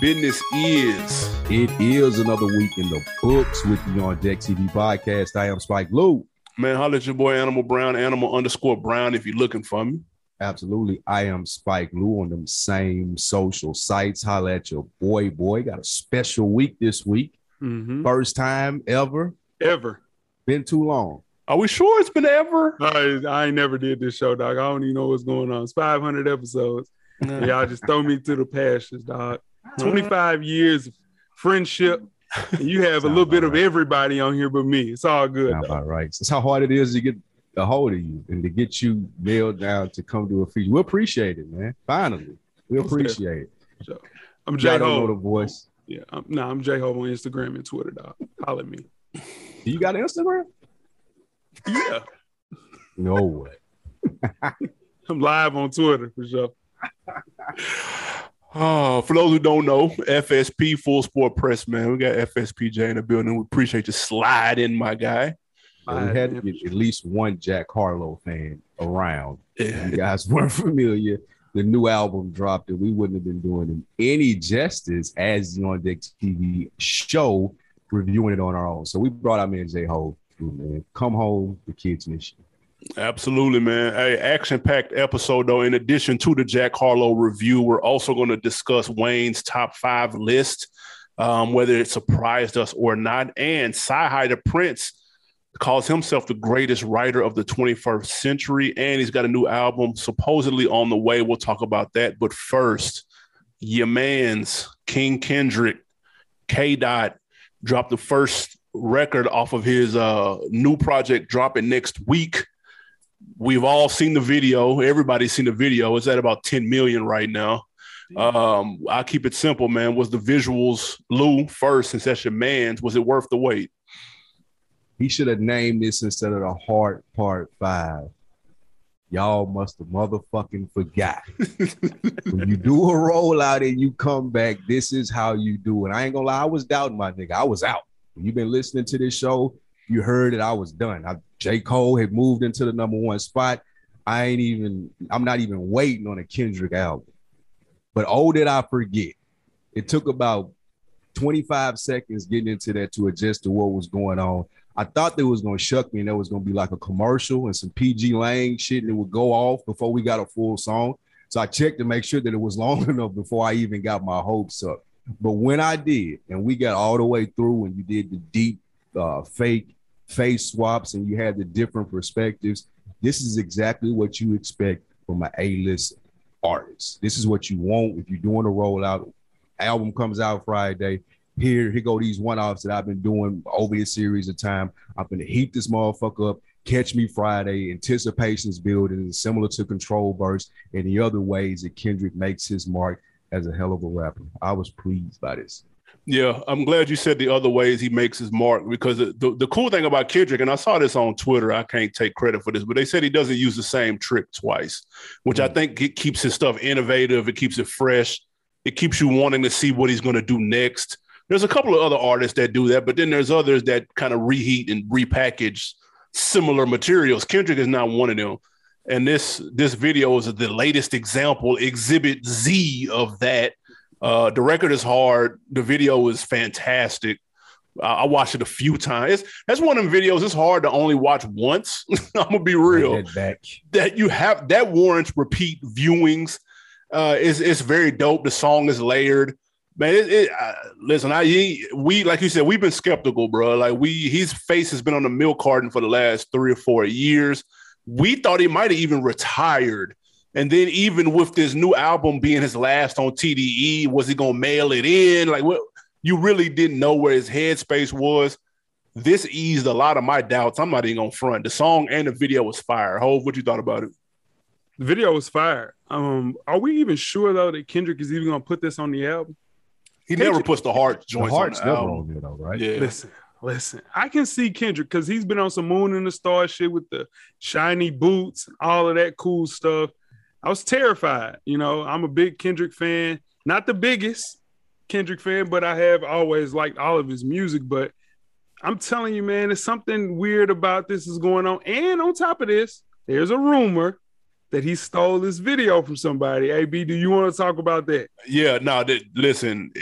business is? It is another week in the books with the On Deck TV podcast. I am Spike Lou. Man, holla at your boy Animal Brown, Animal underscore Brown if you're looking for me. Absolutely. I am Spike Lou on them same social sites. Holla at your boy, boy. Got a special week this week. Mm-hmm. First time ever. Ever. Been too long. Are we sure it's been ever? I, I never did this show, dog. I don't even know what's going on. It's 500 episodes. Y'all just throw me to the pastures, dog. 25 years of friendship. You have a little bit of everybody on here but me. It's all good. About right. That's how hard it is to get a hold of you and to get you nailed down to come to a feature. We appreciate it, man. Finally, we appreciate it. So, I'm J Ho. the voice. Yeah, I'm, no, I'm J Ho on Instagram and Twitter, dog. Holler at me. You got Instagram? Yeah. No way. I'm live on Twitter for sure. Oh, for those who don't know, FSP Full Sport Press, man. We got FSPJ in the building. We appreciate you slide in, my guy. Yeah, we had to get at least one Jack Harlow fan around. Yeah. You guys weren't familiar. The new album dropped, and we wouldn't have been doing him any justice as the On Deck TV show, reviewing it on our own. So we brought our man J Ho through, man. Come home, the kids miss you. Absolutely, man. Hey, action-packed episode though. In addition to the Jack Harlow review, we're also going to discuss Wayne's top five list, um, whether it surprised us or not. And CyHi the Prince calls himself the greatest writer of the 21st century, and he's got a new album supposedly on the way. We'll talk about that. But first, your man's King Kendrick, K. Dot dropped the first record off of his uh, new project dropping next week we've all seen the video. Everybody's seen the video. It's at about 10 million right now. Um, I keep it simple, man. Was the visuals Lou first, since that's your man's? Was it worth the wait? He should have named this instead of the Heart Part five. Y'all must have motherfucking forgot. when you do a rollout and you come back, this is how you do it. I ain't gonna lie, I was doubting my nigga. I was out. You've been listening to this show, you heard that I was done. I, J. Cole had moved into the number one spot. I ain't even, I'm not even waiting on a Kendrick album. But oh, did I forget? It took about 25 seconds getting into that to adjust to what was going on. I thought they was gonna shuck me and there was gonna be like a commercial and some PG Lang shit and it would go off before we got a full song. So I checked to make sure that it was long enough before I even got my hopes up. But when I did, and we got all the way through, and you did the deep uh, fake face swaps and you had the different perspectives. This is exactly what you expect from an A-list artist. This is what you want if you're doing a rollout. Album comes out Friday. Here, here go these one-offs that I've been doing over this series of time. I'm gonna heat this motherfucker up. Catch Me Friday, anticipations building, similar to Control verse and the other ways that Kendrick makes his mark as a hell of a rapper. I was pleased by this. Yeah, I'm glad you said the other ways he makes his mark because the, the cool thing about Kendrick, and I saw this on Twitter, I can't take credit for this, but they said he doesn't use the same trick twice, which mm. I think it keeps his stuff innovative. It keeps it fresh. It keeps you wanting to see what he's going to do next. There's a couple of other artists that do that, but then there's others that kind of reheat and repackage similar materials. Kendrick is not one of them. And this this video is the latest example, exhibit Z of that uh, the record is hard. The video is fantastic. I, I watched it a few times. It's, that's one of the videos. It's hard to only watch once. I'm gonna be real. That you have that warrants repeat viewings. Uh, it's it's very dope. The song is layered. Man, it, it, uh, listen, I he, we like you said, we've been skeptical, bro. Like we, his face has been on the milk carton for the last three or four years. We thought he might have even retired and then even with this new album being his last on TDE, was he gonna mail it in? Like what you really didn't know where his headspace was. This eased a lot of my doubts. I'm not even on front. The song and the video was fire. Hove, what you thought about it? The video was fire. Um, are we even sure though that Kendrick is even gonna put this on the album? He Kendrick, never puts the heart joints the heart's on the never album. on there though, right? Yeah. Listen, listen. I can see Kendrick because he's been on some Moon and the Star shit with the shiny boots, and all of that cool stuff. I was terrified. You know, I'm a big Kendrick fan, not the biggest Kendrick fan, but I have always liked all of his music. But I'm telling you, man, there's something weird about this is going on. And on top of this, there's a rumor that he stole this video from somebody. AB, do you want to talk about that? Yeah, no. Th- listen,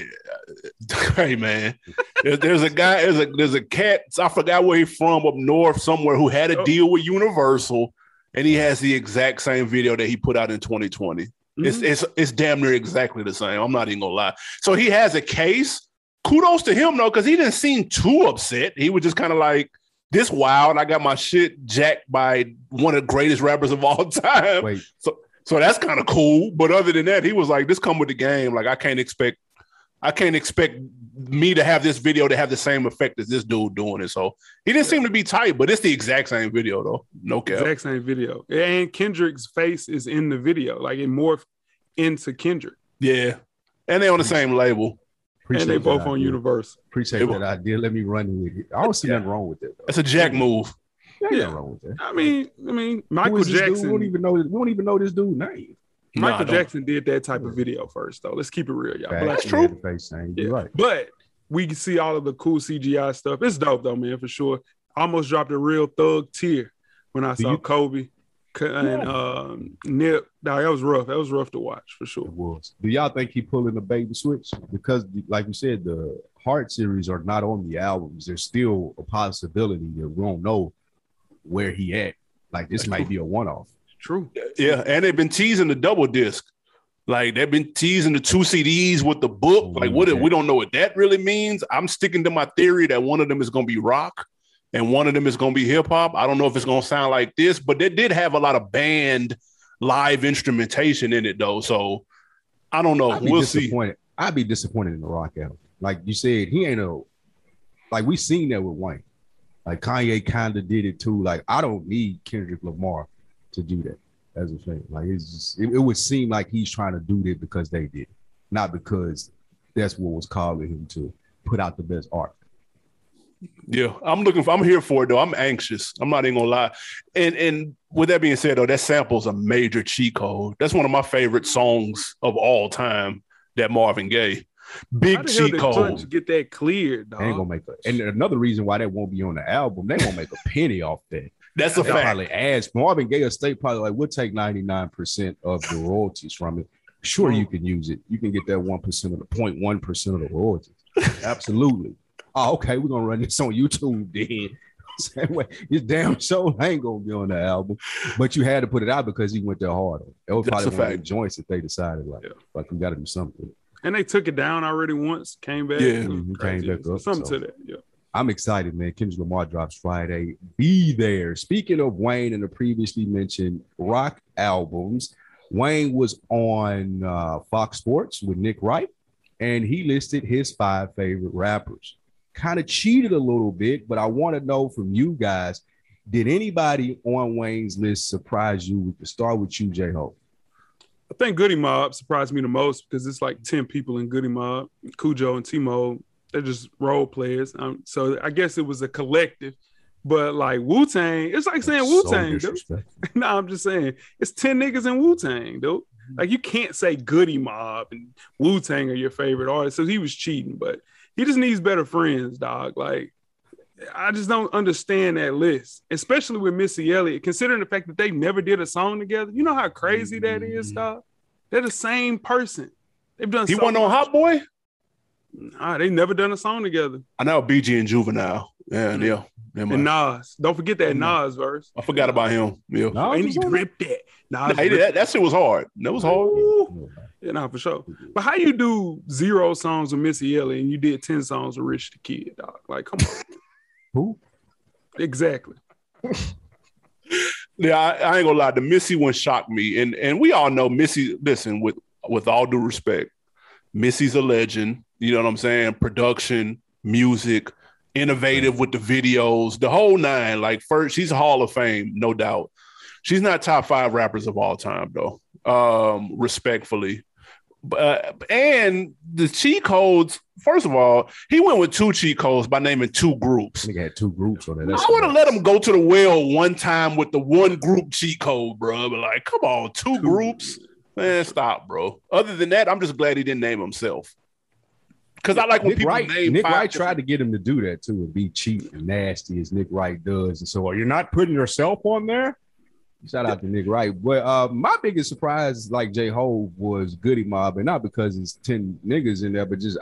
hey man, there's, there's, a guy. There's a there's a cat. I forgot where he's from up north somewhere who had a oh. deal with Universal, and he has the exact same video that he put out in 2020. Mm-hmm. It's it's it's damn near exactly the same. I'm not even gonna lie. So he has a case. Kudos to him though, because he didn't seem too upset. He was just kind of like this wild. I got my shit jacked by one of the greatest rappers of all time. Wait. So so that's kind of cool. But other than that, he was like, "This come with the game. Like I can't expect, I can't expect me to have this video to have the same effect as this dude doing it." So he didn't seem to be tight, but it's the exact same video though. No cap. Exact same video, and Kendrick's face is in the video. Like it morphed into Kendrick. Yeah, and they're on the same label. Appreciate and they both on Universe. Appreciate it that idea. Let me run with it. I don't see yeah. nothing wrong with it. That's a jack move. Yeah, wrong with that. I mean, I mean, Michael Jackson. We don't even know. We don't even know this dude's name. Michael no, Jackson did that type of video first, though. Let's keep it real, y'all. But that's true. Face yeah. right. But we can see all of the cool CGI stuff. It's dope, though, man, for sure. almost dropped a real thug tear when I saw you, Kobe and yeah. um, Nip. Nah, that was rough. That was rough to watch for sure. It was. Do y'all think he pulling the baby switch? Because, like you said, the Heart series are not on the albums. There's still a possibility that we don't know where he at. Like this might be a one off. True. Yeah, and they've been teasing the double disc. Like they've been teasing the two CDs with the book. Like what? We don't know what that really means. I'm sticking to my theory that one of them is going to be rock and one of them is going to be hip hop. I don't know if it's going to sound like this, but they did have a lot of band live instrumentation in it though. So I don't know. We'll see. I'd be disappointed in the rock album. Like you said, he ain't a like we seen that with Wayne. Like Kanye kind of did it too. Like I don't need Kendrick Lamar to do that as a fan. Like it's just it, it would seem like he's trying to do that because they did, not because that's what was calling him to put out the best art. Yeah, I'm looking for. I'm here for it though. I'm anxious. I'm not even gonna lie. And and with that being said, though, that sample's a major cheat code. That's one of my favorite songs of all time. That Marvin Gaye, big cheat code. To get that cleared, dog. They ain't gonna make a, And another reason why that won't be on the album, they won't make a penny off that. That's a they fact. Probably ask Marvin Gaye estate probably like we'll take 99 percent of the royalties from it. Sure, you can use it. You can get that one percent of the 0.1 percent of the royalties. Absolutely oh, okay, we're gonna run this on YouTube then. Same way, this damn show ain't gonna be on the album, but you had to put it out because he went there hard on. It was probably one of the joints that they decided like, yeah. like we got to do something. And they took it down already once, came back. Yeah, mm-hmm, came back up. Something so. to that. Yeah. I'm excited, man. Kendrick Lamar drops Friday. Be there. Speaking of Wayne and the previously mentioned rock albums, Wayne was on uh, Fox Sports with Nick Wright, and he listed his five favorite rappers kind of cheated a little bit, but I want to know from you guys, did anybody on Wayne's list surprise you? We could start with you, J Ho. I think Goodie Mob surprised me the most because it's like 10 people in Goodie Mob, Khujo and T-Mo. They're just role players. Um, so I guess it was a collective. But like Wu Tang, it's like saying Wu Tang. So no, I'm just saying it's 10 niggas in Wu Tang, dude. Like you can't say Goodie Mob and Wu Tang are your favorite artists. So he was cheating, but he just needs better friends, dog. Like, I just don't understand that list, especially with Missy Elliott, considering the fact that they never did a song together. You know how crazy that is, mm-hmm. dog. They're the same person. They've done. He so went on Hot Boy. Nah, they never done a song together. I know BG and Juvenile. Yeah, mm-hmm. yeah. And Nas. Don't forget that mm-hmm. Nas verse. I forgot about him. Yeah. Nas and he ripped it. Nas nah, that, that shit was hard. That was hard. Ooh. Yeah, nah, for sure. But how you do zero songs with Missy Elliott and you did 10 songs with Rich the Kid, dog? Like, come on. Who? Exactly. yeah, I, I, ain't gonna lie. The Missy one shocked me. And and we all know Missy, listen, with with all due respect, Missy's a legend. You know what I'm saying? Production, music, innovative with the videos, the whole nine. Like first, she's a Hall of Fame, no doubt. She's not top five rappers of all time, though. Um, respectfully, uh, and the cheat codes. First of all, he went with two cheat codes by naming two groups. He had two groups on it. That's I would have let him go to the well one time with the one group cheat code, bro. But like, come on, two, two groups, man, stop, bro. Other than that, I'm just glad he didn't name himself. Because I like when Nick people Wright, name Nick Wright tried to get him to do that too and be cheap and nasty as Nick Wright does. And so, are you not putting yourself on there? Shout out to Nick Wright. But uh, my biggest surprise, like J Ho, was Goodie Mob, and not because it's ten niggas in there, but just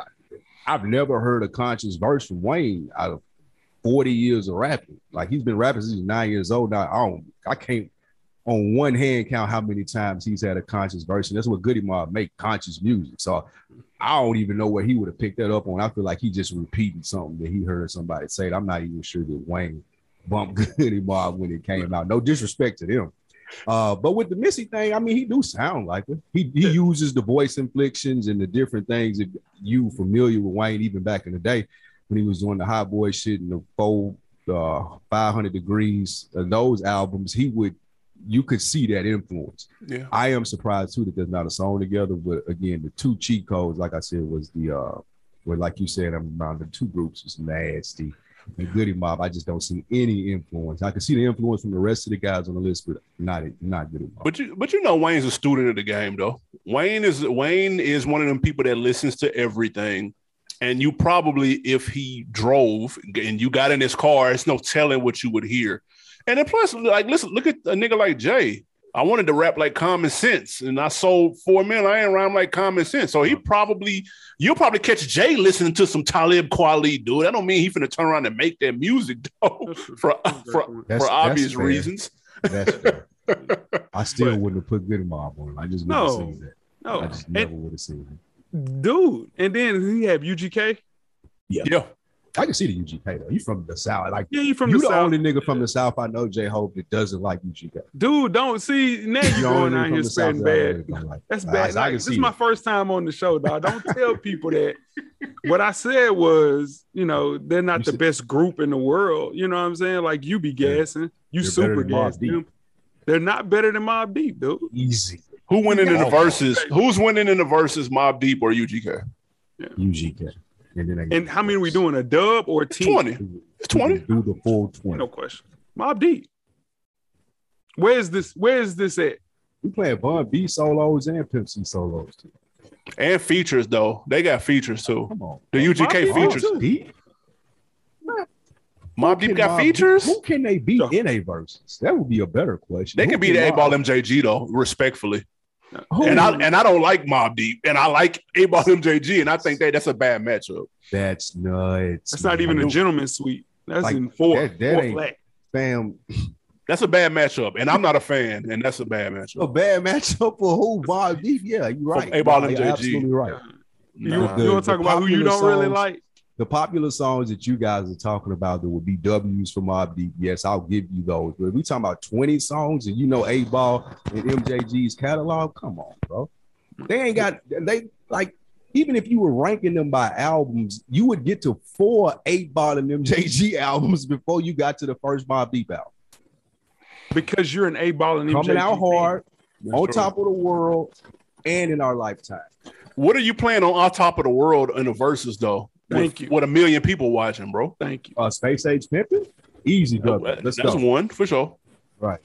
I've never heard a conscious verse from Wayne out of forty years of rapping. Like he's been rapping since he's nine years old. Now I don't, I can't on one hand count how many times he's had a conscious verse, and that's what Goodie Mob make conscious music. So I don't even know where he would have picked that up on. I feel like he just repeating something that he heard somebody say. I'm not even sure that Wayne bumped Goodie Mob when it came out. No disrespect to them. Uh, but with the Missy thing, I mean, he do sound like it. He he uses the voice inflections and the different things that you familiar with Wayne even back in the day when he was doing the hot boy shit and the full uh 500 degrees and those albums, he would you could see that influence. Yeah. I am surprised too that there's not a song together. But again, the two cheat codes, like I said, was the uh where like you said, I'm around the two groups was nasty. And Goodie Mob, I just don't see any influence. I can see the influence from the rest of the guys on the list, but not it, not Goodie Mob. But you, but you know, Wayne's a student of the game, though. Wayne is Wayne is one of them people that listens to everything. And you probably, if he drove and you got in his car, it's no telling what you would hear. And then plus, like, listen, look at a nigga like Jay. I wanted to rap like common sense, and I sold four million. I ain't rhyme like common sense. So he probably, you'll probably catch Jay listening to some Talib Kweli, dude. I don't mean he finna turn around and make that music, though, for for, That's- for obvious that's fair. reasons. That's fair. I still wouldn't have put Goodie Mob on. Him. I just wouldn't No. have seen that. No, I just never would have seen it. dude. And then he have UGK. Yeah, I can see the UGK though. You from the South. Like Yeah, you from you the the, south, only nigga from the South I know, J Hope, that doesn't like UGK. dude. Don't see now you The going only out nigga here from the South spreading that bad. like. That's I- bad. I Like, can this see is my that. first time on the show, dog. Don't tell people that. What I said was, you know, they're not You the said- best group in the world. You know what I'm saying? Like you be Yeah. gassing, you They're super better gassing them. They're not better than Mobb Deep, dude. Easy. who winning in the verses? Who's winning in the verses? Mobb Deep or UGK? UGK. And then they And how many are we doing? A dub or a team? Twenty. It's twenty. Do the full 20. No question. Mob D. Where's this? Where's this at? We playing Bun B solos and Pimp C solos too. And features though. They got features too. Come on. The UGK Mobb Deep features. too. Deep? Mob Who Deep got Mobb Deep- features. Who can they beat So- in a versus? That would be a better question. They Who can beat can 8Ball MJG though, respectfully. Who? And I and I don't like Mobb Deep, and I like 8Ball MJG, and I think that that's a bad matchup. That's nuts. That's not even a man. gentleman's suite. That's Like, in four. that- that four ain't- flat. Fam, That's a bad matchup, and I'm not a fan, and that's a bad matchup. a bad matchup for who? Mobb Deep? Yeah, you're right. A-Ball Nah, JG. absolutely right. You, Nah. you want to talk about who you don't really like? The popular songs that you guys are talking about that would be W's for Mobb Deep. Yes, I'll give you those. But if we talking about 20 songs and you know 8Ball and MJG's catalog, come on, bro. They ain't got they like even if you were ranking them by albums, you would get to four eight ball and MJG albums before you got to the first Mobb Deep album. Because you're an A ball and Coming out hard, That's on true. top of the world, and in our lifetime. What are you playing on on top of the world in the verses though? Thank with, you. With a million people watching, bro. Thank you. Uh, Space Age Pimpin', easy, brother. Let's that's go. one for sure. Right.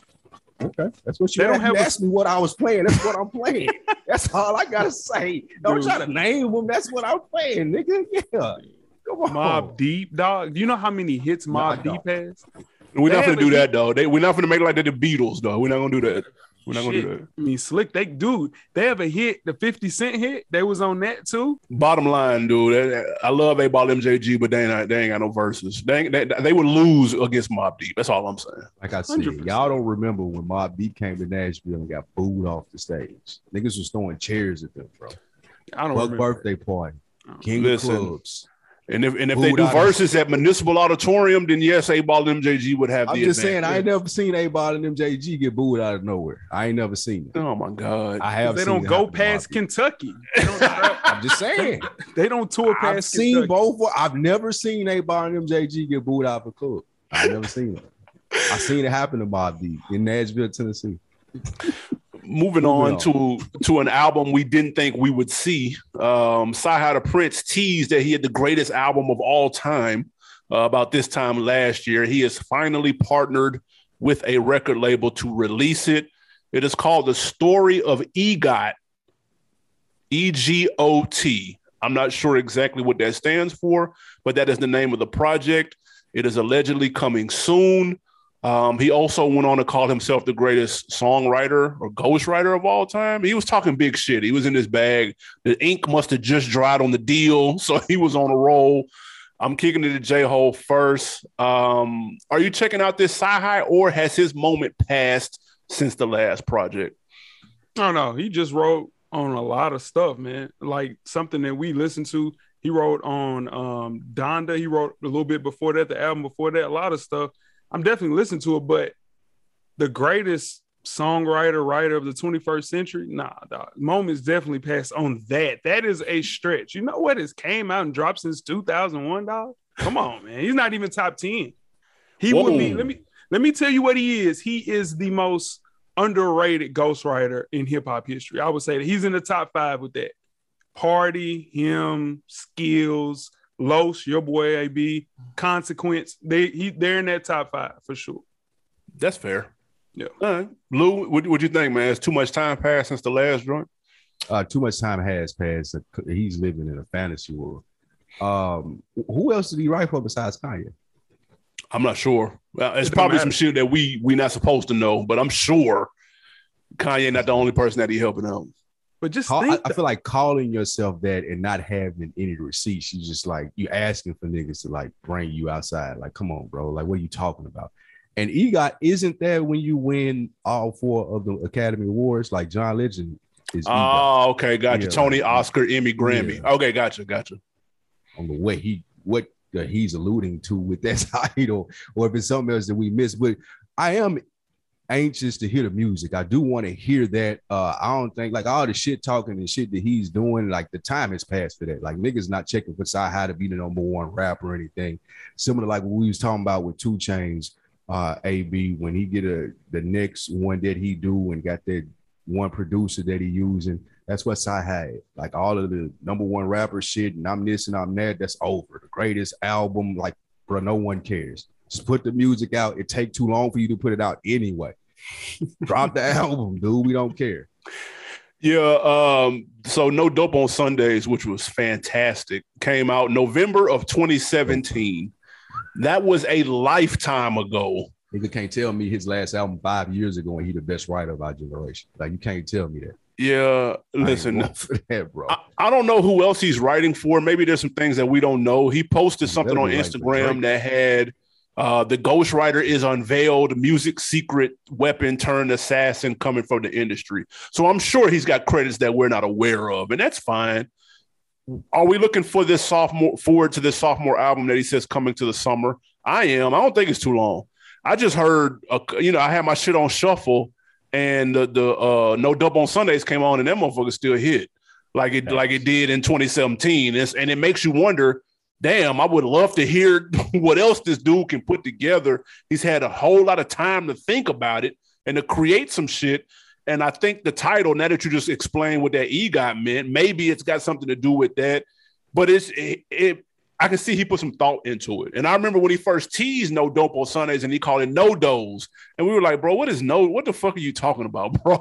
Okay, that's what you, They don't asked, have you a- me. What I was playing. That's what I'm playing. that's all I gotta say. Don't Dude. try to name them. That's what I'm playing, nigga. Yeah. Come on. Mobb Deep, dog. Do you know how many hits No, Mob I Deep has? We're not gonna do that though. They, we're not gonna make it like the Beatles though. We're not gonna do that. We're not gonna do Shit. that. I mean, slick. They do. They have a hit, the 50 Cent hit. They was on that too. Bottom line, dude, I love 8Ball MJG, but they ain't, they ain't got no verses. They, ain't- they they would lose against Mobb Deep. That's all I'm saying. Like I said, 100%. y'all don't remember when Mobb Deep came to Nashville and got booed off the stage. Niggas was throwing chairs at them, bro. I don't Buck remember. birthday party, King Listen. of Clubs. And if and if Who they do verses at Municipal Auditorium, then yes, 8Ball and MJG would have I'm the just saying, I ain't never seen 8Ball and MJG get booed out of nowhere. I ain't never seen it. Oh my god. I have. They seen don't it go past Kentucky. They don't, tra- I'm just saying. they don't tour past. I've past seen Kentucky. both. I've never seen 8Ball and MJG get booed out of a club. I've never seen it. I seen it happen to Mobb Deep in Nashville, Tennessee. Moving on, on. to to an album we didn't think we would see. Um CyHi the Prince teased that he had the greatest album of all time uh, about this time last year. He has finally partnered with a record label to release it. It is called The Story of EGOT. E G O T. I'm not sure exactly what that stands for, but that is the name of the project. It is allegedly coming soon. Um, he also went on to call himself the greatest songwriter or ghostwriter of all time. He was talking big shit. He was in his bag. The ink must have just dried on the deal, so he was on a roll. I'm kicking it to J Hole first. Um, are you checking out this sci or has his moment passed since the last project? I don't know. He just wrote on a lot of stuff, man. Like something that we listened to. He wrote on um, Donda. He wrote a little bit before that, the album before that, a lot of stuff. I'm definitely listening to it, but the greatest songwriter, writer of the 21st century, nah, dog. Moments definitely passed on that. That is a stretch. You know what has came out and dropped since 2001, dog? Come on, man. He's not even top 10. He Whoa. would be, let me let me tell you what he is. He is the most underrated ghostwriter in hip hop history. I would say that he's in the top five with that. Party, him, skills, Los, your boy AB, Consequence. They he they're in that top five for sure. That's fair. Yeah. All right. Lou, what what you think, man? Has too much time passed since the last joint? Uh, too much time has passed. He's living in a fantasy world. Um, who else did he write for besides Kanye? I'm not sure. Well, it's it probably some shit that we we not supposed to know, but I'm sure Kanye not the only person that he helping out. But just Call, I, I, feel like calling yourself that and not having any receipts, you just like you asking for niggas to like bring you outside. Like, come on, bro. Like, what are you talking about? And EGOT isn't there when you win all four of the Academy Awards, like John Legend is. Oh, okay, gotcha. Yeah, Tony, like, Oscar, Emmy, Grammy. Yeah. Okay, gotcha, gotcha. On the way he what he's alluding to with that title, or if it's something else that we missed. But I am anxious to hear the music. I do want to hear that. Uh, I don't think like all the shit talking and shit that he's doing, like the time has passed for that. Like niggas not checking for CyHi to be the number one rapper or anything. Similar like what we was talking about with 2 Chainz, uh, AB when he get a the next one that he do and got that one producer that he using. That's what CyHi. Like all of the number one rapper shit, and I'm this and I'm that. That's over. The greatest album, like bro, no one cares. Just put the music out. It take too long for you to put it out anyway. Drop the album, dude. We don't care. Yeah. Um, so No Dope on Sundays, which was fantastic, came out November of 2017. That was a lifetime ago. Nigga can't tell me his last album five years ago and he the best writer of our generation. Like you can't tell me that. Yeah, listen, for that, bro. I, I, don't know who else he's writing for. Maybe there's some things that we don't know. He posted something on Instagram that had uh, the ghostwriter is unveiled, music secret weapon turned assassin coming from the industry. So I'm sure he's got credits that we're not aware of, and that's fine. Are we looking for this sophomore forward to this sophomore album that he says coming to the summer? I am. I don't think it's too long. I just heard, a, you know, I had my shit on shuffle, and the, the uh, No Dope on Sundays came on, and that motherfucker still hit like it like it did in 2017. It's, and it makes you wonder damn, I would love to hear what else this dude can put together. He's had a whole lot of time to think about it and to create some shit. And I think the title, now that you just explained what that EGOT meant, maybe it's got something to do with that. But it's it, it I can see he put some thought into it. And I remember when he first teased No Dope on Sundays and he called it No Dose. And we were like, bro, what is no? What the fuck are you talking about, bro?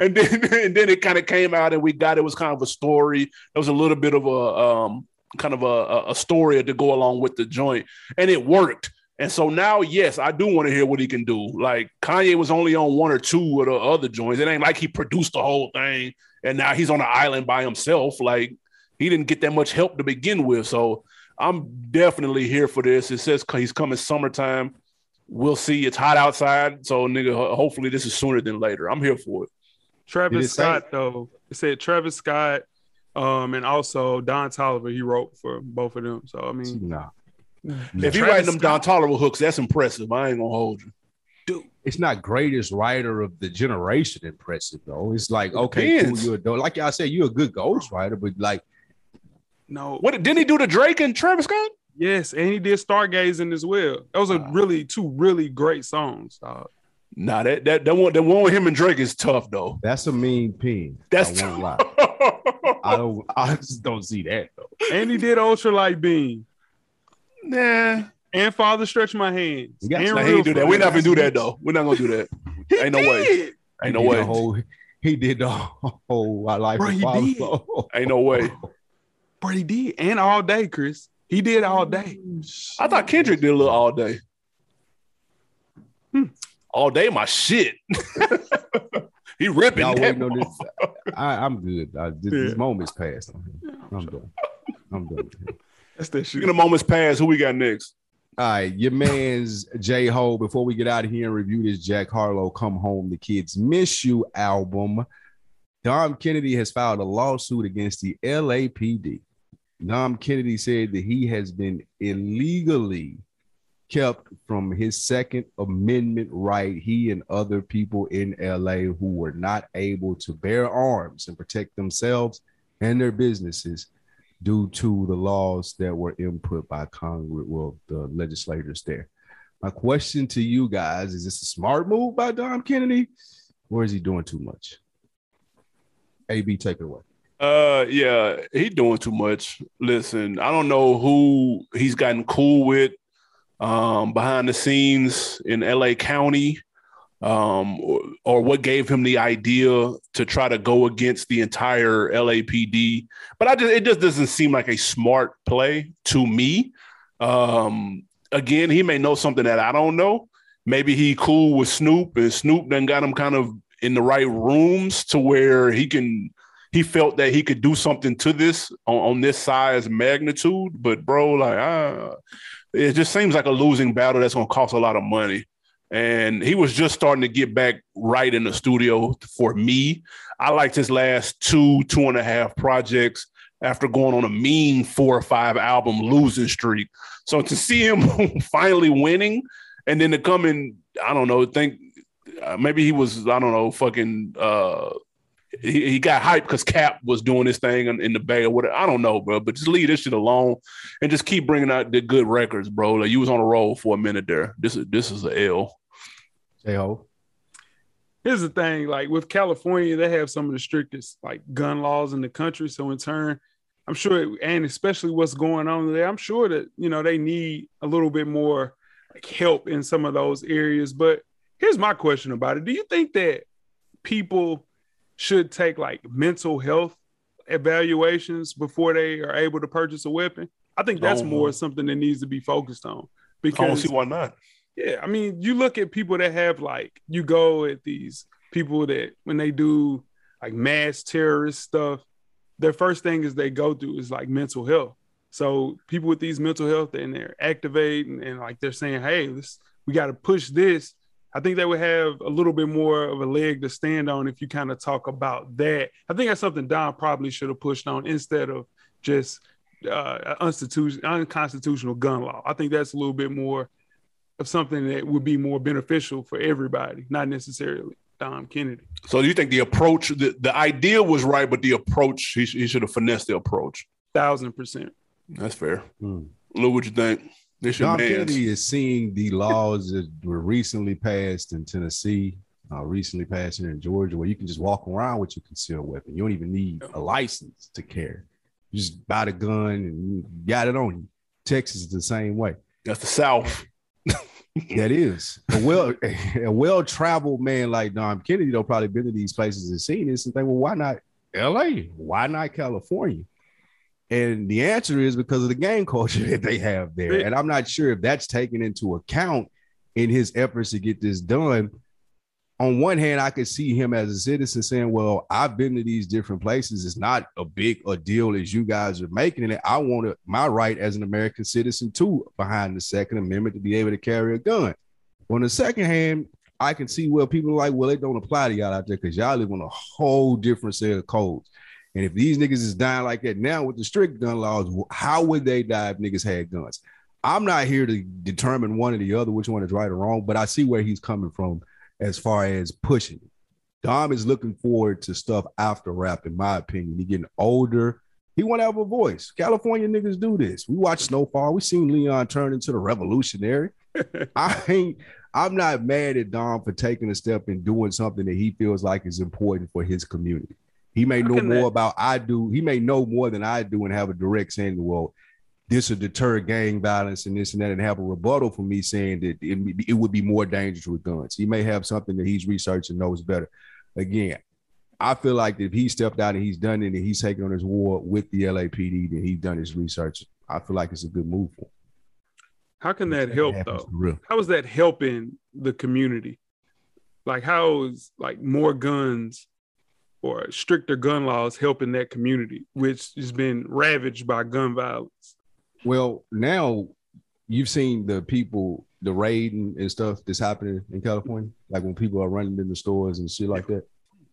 And then and then it kind of came out and we got it was kind of a story. There was a little bit of a um kind of a, a story to go along with the joint, and it worked. And so now, yes, I do want to hear what he can do. Like Kanye was only on one or two of the other joints. It ain't like he produced the whole thing and now he's on an island by himself. Like he didn't get that much help to begin with. So I'm definitely here for this. It says he's coming summertime. We'll see. It's hot outside. So nigga, hopefully this is sooner than later. I'm here for it. Travis Scott, though, it said Travis Scott, um, and also Don Toliver, he wrote for both of them. So I mean, nah. If you writing them Don Toliver hooks, that's impressive. I ain't gonna hold you. Dude, it's not greatest writer of the generation impressive though. It's like okay, cool, you're a, like I said, you're a good ghost writer, but like, no. What didn't he do to Drake and Travis Scott? Yes, and he did Stargazing as well. That Those are really two really great songs. Dog. Nah, that that that one that one with him and Drake is tough though. That's a mean pin. That's I won't lie. I don't. I just don't see that though. And he did Ultralight Beam. Nah. And Father Stretch My Hands. He, got, nah, he ain't do that. We're not gonna do that though. We're not gonna do that. ain't no way. Ain't no way. Whole, he did the whole life. Bro, he did. Ain't no way. Bro, he did. And all day, Chris. He did all day. I thought Kendrick did a little all day. All day, my shit. he ripping. Y'all waiting on this. I, I'm good. I, this, this moment's passed. I'm done. I'm done. That's that shit. In of moments past, who we got next? All right, your man's J Ho. Before we get out of here and review this Jack Harlow "Come Home, the Kids Miss You" album, Dom Kennedy has filed a lawsuit against the LAPD. Dom Kennedy said that he has been illegally kept from his Second Amendment right. He and other people in LA who were not able to bear arms and protect themselves and their businesses due to the laws that were input by Congress, well, the legislators there. My question to you guys is this a smart move by Dom Kennedy, or is he doing too much? AB, take it away. Uh, yeah, he doing too much. Listen, I don't know who he's gotten cool with um, behind the scenes in LA County, um, or, or what gave him the idea to try to go against the entire LAPD. But I just it just doesn't seem like a smart play to me. Um, again, he may know something that I don't know. Maybe he cool with Snoop, and Snoop then got him kind of in the right rooms to where he can he felt that he could do something to this on, on this size magnitude. But bro, like ah, it just seems like a losing battle that's gonna cost a lot of money. And he was just starting to get back right in the studio for me. I liked his last two, two and a half projects after going on a mean four or five album losing streak. So to see him finally winning and then to come in, I don't know, think uh, maybe he was, I don't know, fucking uh he, he got hyped because Cap was doing this thing in, in the Bay or whatever. I don't know, bro. But just leave this shit alone and just keep bringing out the good records, bro. Like you was on a roll for a minute there. This is this is a L. J Ho. Here's the thing, like with California, they have some of the strictest like gun laws in the country. So in turn, I'm sure, and especially what's going on there, I'm sure that you know they need a little bit more like help in some of those areas. But here's my question about it: Do you think that people should take like mental health evaluations before they are able to purchase a weapon? I think that's Oh, more something that needs to be focused on Because I don't see why not. yeah, I mean, you look at people that have like you go at these people that when they do like mass terrorist stuff, their first thing is they go through is like mental health. So people with these mental health and they're activating and like they're saying, "Hey, this we got to push this." I think they would have a little bit more of a leg to stand on if you kind of talk about that. I think that's something Don probably should have pushed on instead of just uh, unconstitutional, unconstitutional gun law. I think that's a little bit more of something that would be more beneficial for everybody, not necessarily Dom Kennedy. So do you think the approach, the, the idea was right, but the approach, he, he should have finessed the approach. Thousand percent. That's fair. Hmm. Lou, what you think? Dom. Kennedy is seeing the laws that were recently passed in Tennessee, uh, recently passed here in Georgia, where you can just walk around with your concealed weapon. You don't even need a license to carry. You just buy the gun and you got it on you. Texas is the same way. That's the South. That is a well a well traveled man like Dom Kennedy. Though probably been to these places and seen this and think, well, why not L.A.? Why not California? And the answer is because of the gang culture that they have there. And I'm not sure if that's taken into account in his efforts to get this done. On one hand, I could see him as a citizen saying, Well, I've been to these different places. It's not a big a deal as you guys are making it. I want my right as an American citizen too, behind the Second Amendment to be able to carry a gun. On the second hand, I can see where people are like, well, it don't apply to y'all out there because y'all live on a whole different set of codes. And if these niggas is dying like that now with the strict gun laws, how would they die if niggas had guns? I'm not here to determine one or the other, which one is right or wrong, but I see where he's coming from as far as pushing. it. Dom is looking forward to stuff after rap, in my opinion. He getting older. He want to have a voice. California niggas do this. We watch Snowfall. We seen Leon turn into the revolutionary. I ain't. I'm not mad at Dom for taking a step and doing something that he feels like is important for his community. He may know more that- about I do. He may know more than I do and have a direct saying, well, this will deter gang violence and this and that, and have a rebuttal for me saying that it, it would be more dangerous with guns. He may have something that he's researched and knows better. Again, I feel like if he stepped out and he's done it and he's taking on his war with the LAPD, then he's done his research. I feel like it's a good move for him. How can that help though? How is that helping the community? Like how is like more guns or stricter gun laws helping that community, which has been ravaged by gun violence? Well, now you've seen the people, the raiding and stuff that's happening in California, like when people are running in the stores and shit like that.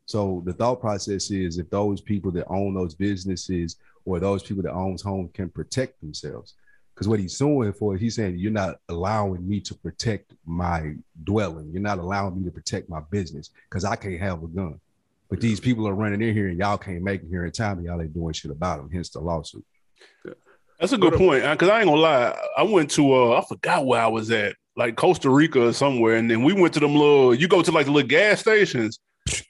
So the thought process is if those people that own those businesses or those people that owns home can protect themselves. Because what he's suing for, he's saying you're not allowing me to protect my dwelling. You're not allowing me to protect my business because I can't have a gun. But these people are running in here and y'all can't make it here in time and y'all ain't doing shit about them. Hence the lawsuit. That's a good What point. Because I ain't gonna lie, I went to uh, I forgot where I was at, like Costa Rica or somewhere, and then we went to them little. You go to like the little gas stations,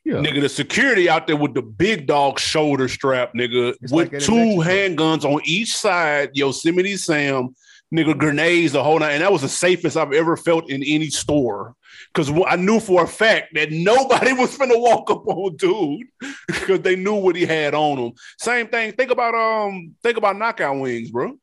Yeah. nigga. The security out there with the big dog shoulder strap, nigga, It's with like two handguns on each side. Yosemite Sam, nigga, grenades the whole night, and that was the safest I've ever felt in any store. Because I knew for a fact that nobody was gonna walk up on dude because they knew what he had on him. Same thing. Think about um. Think about knockout wings, bro.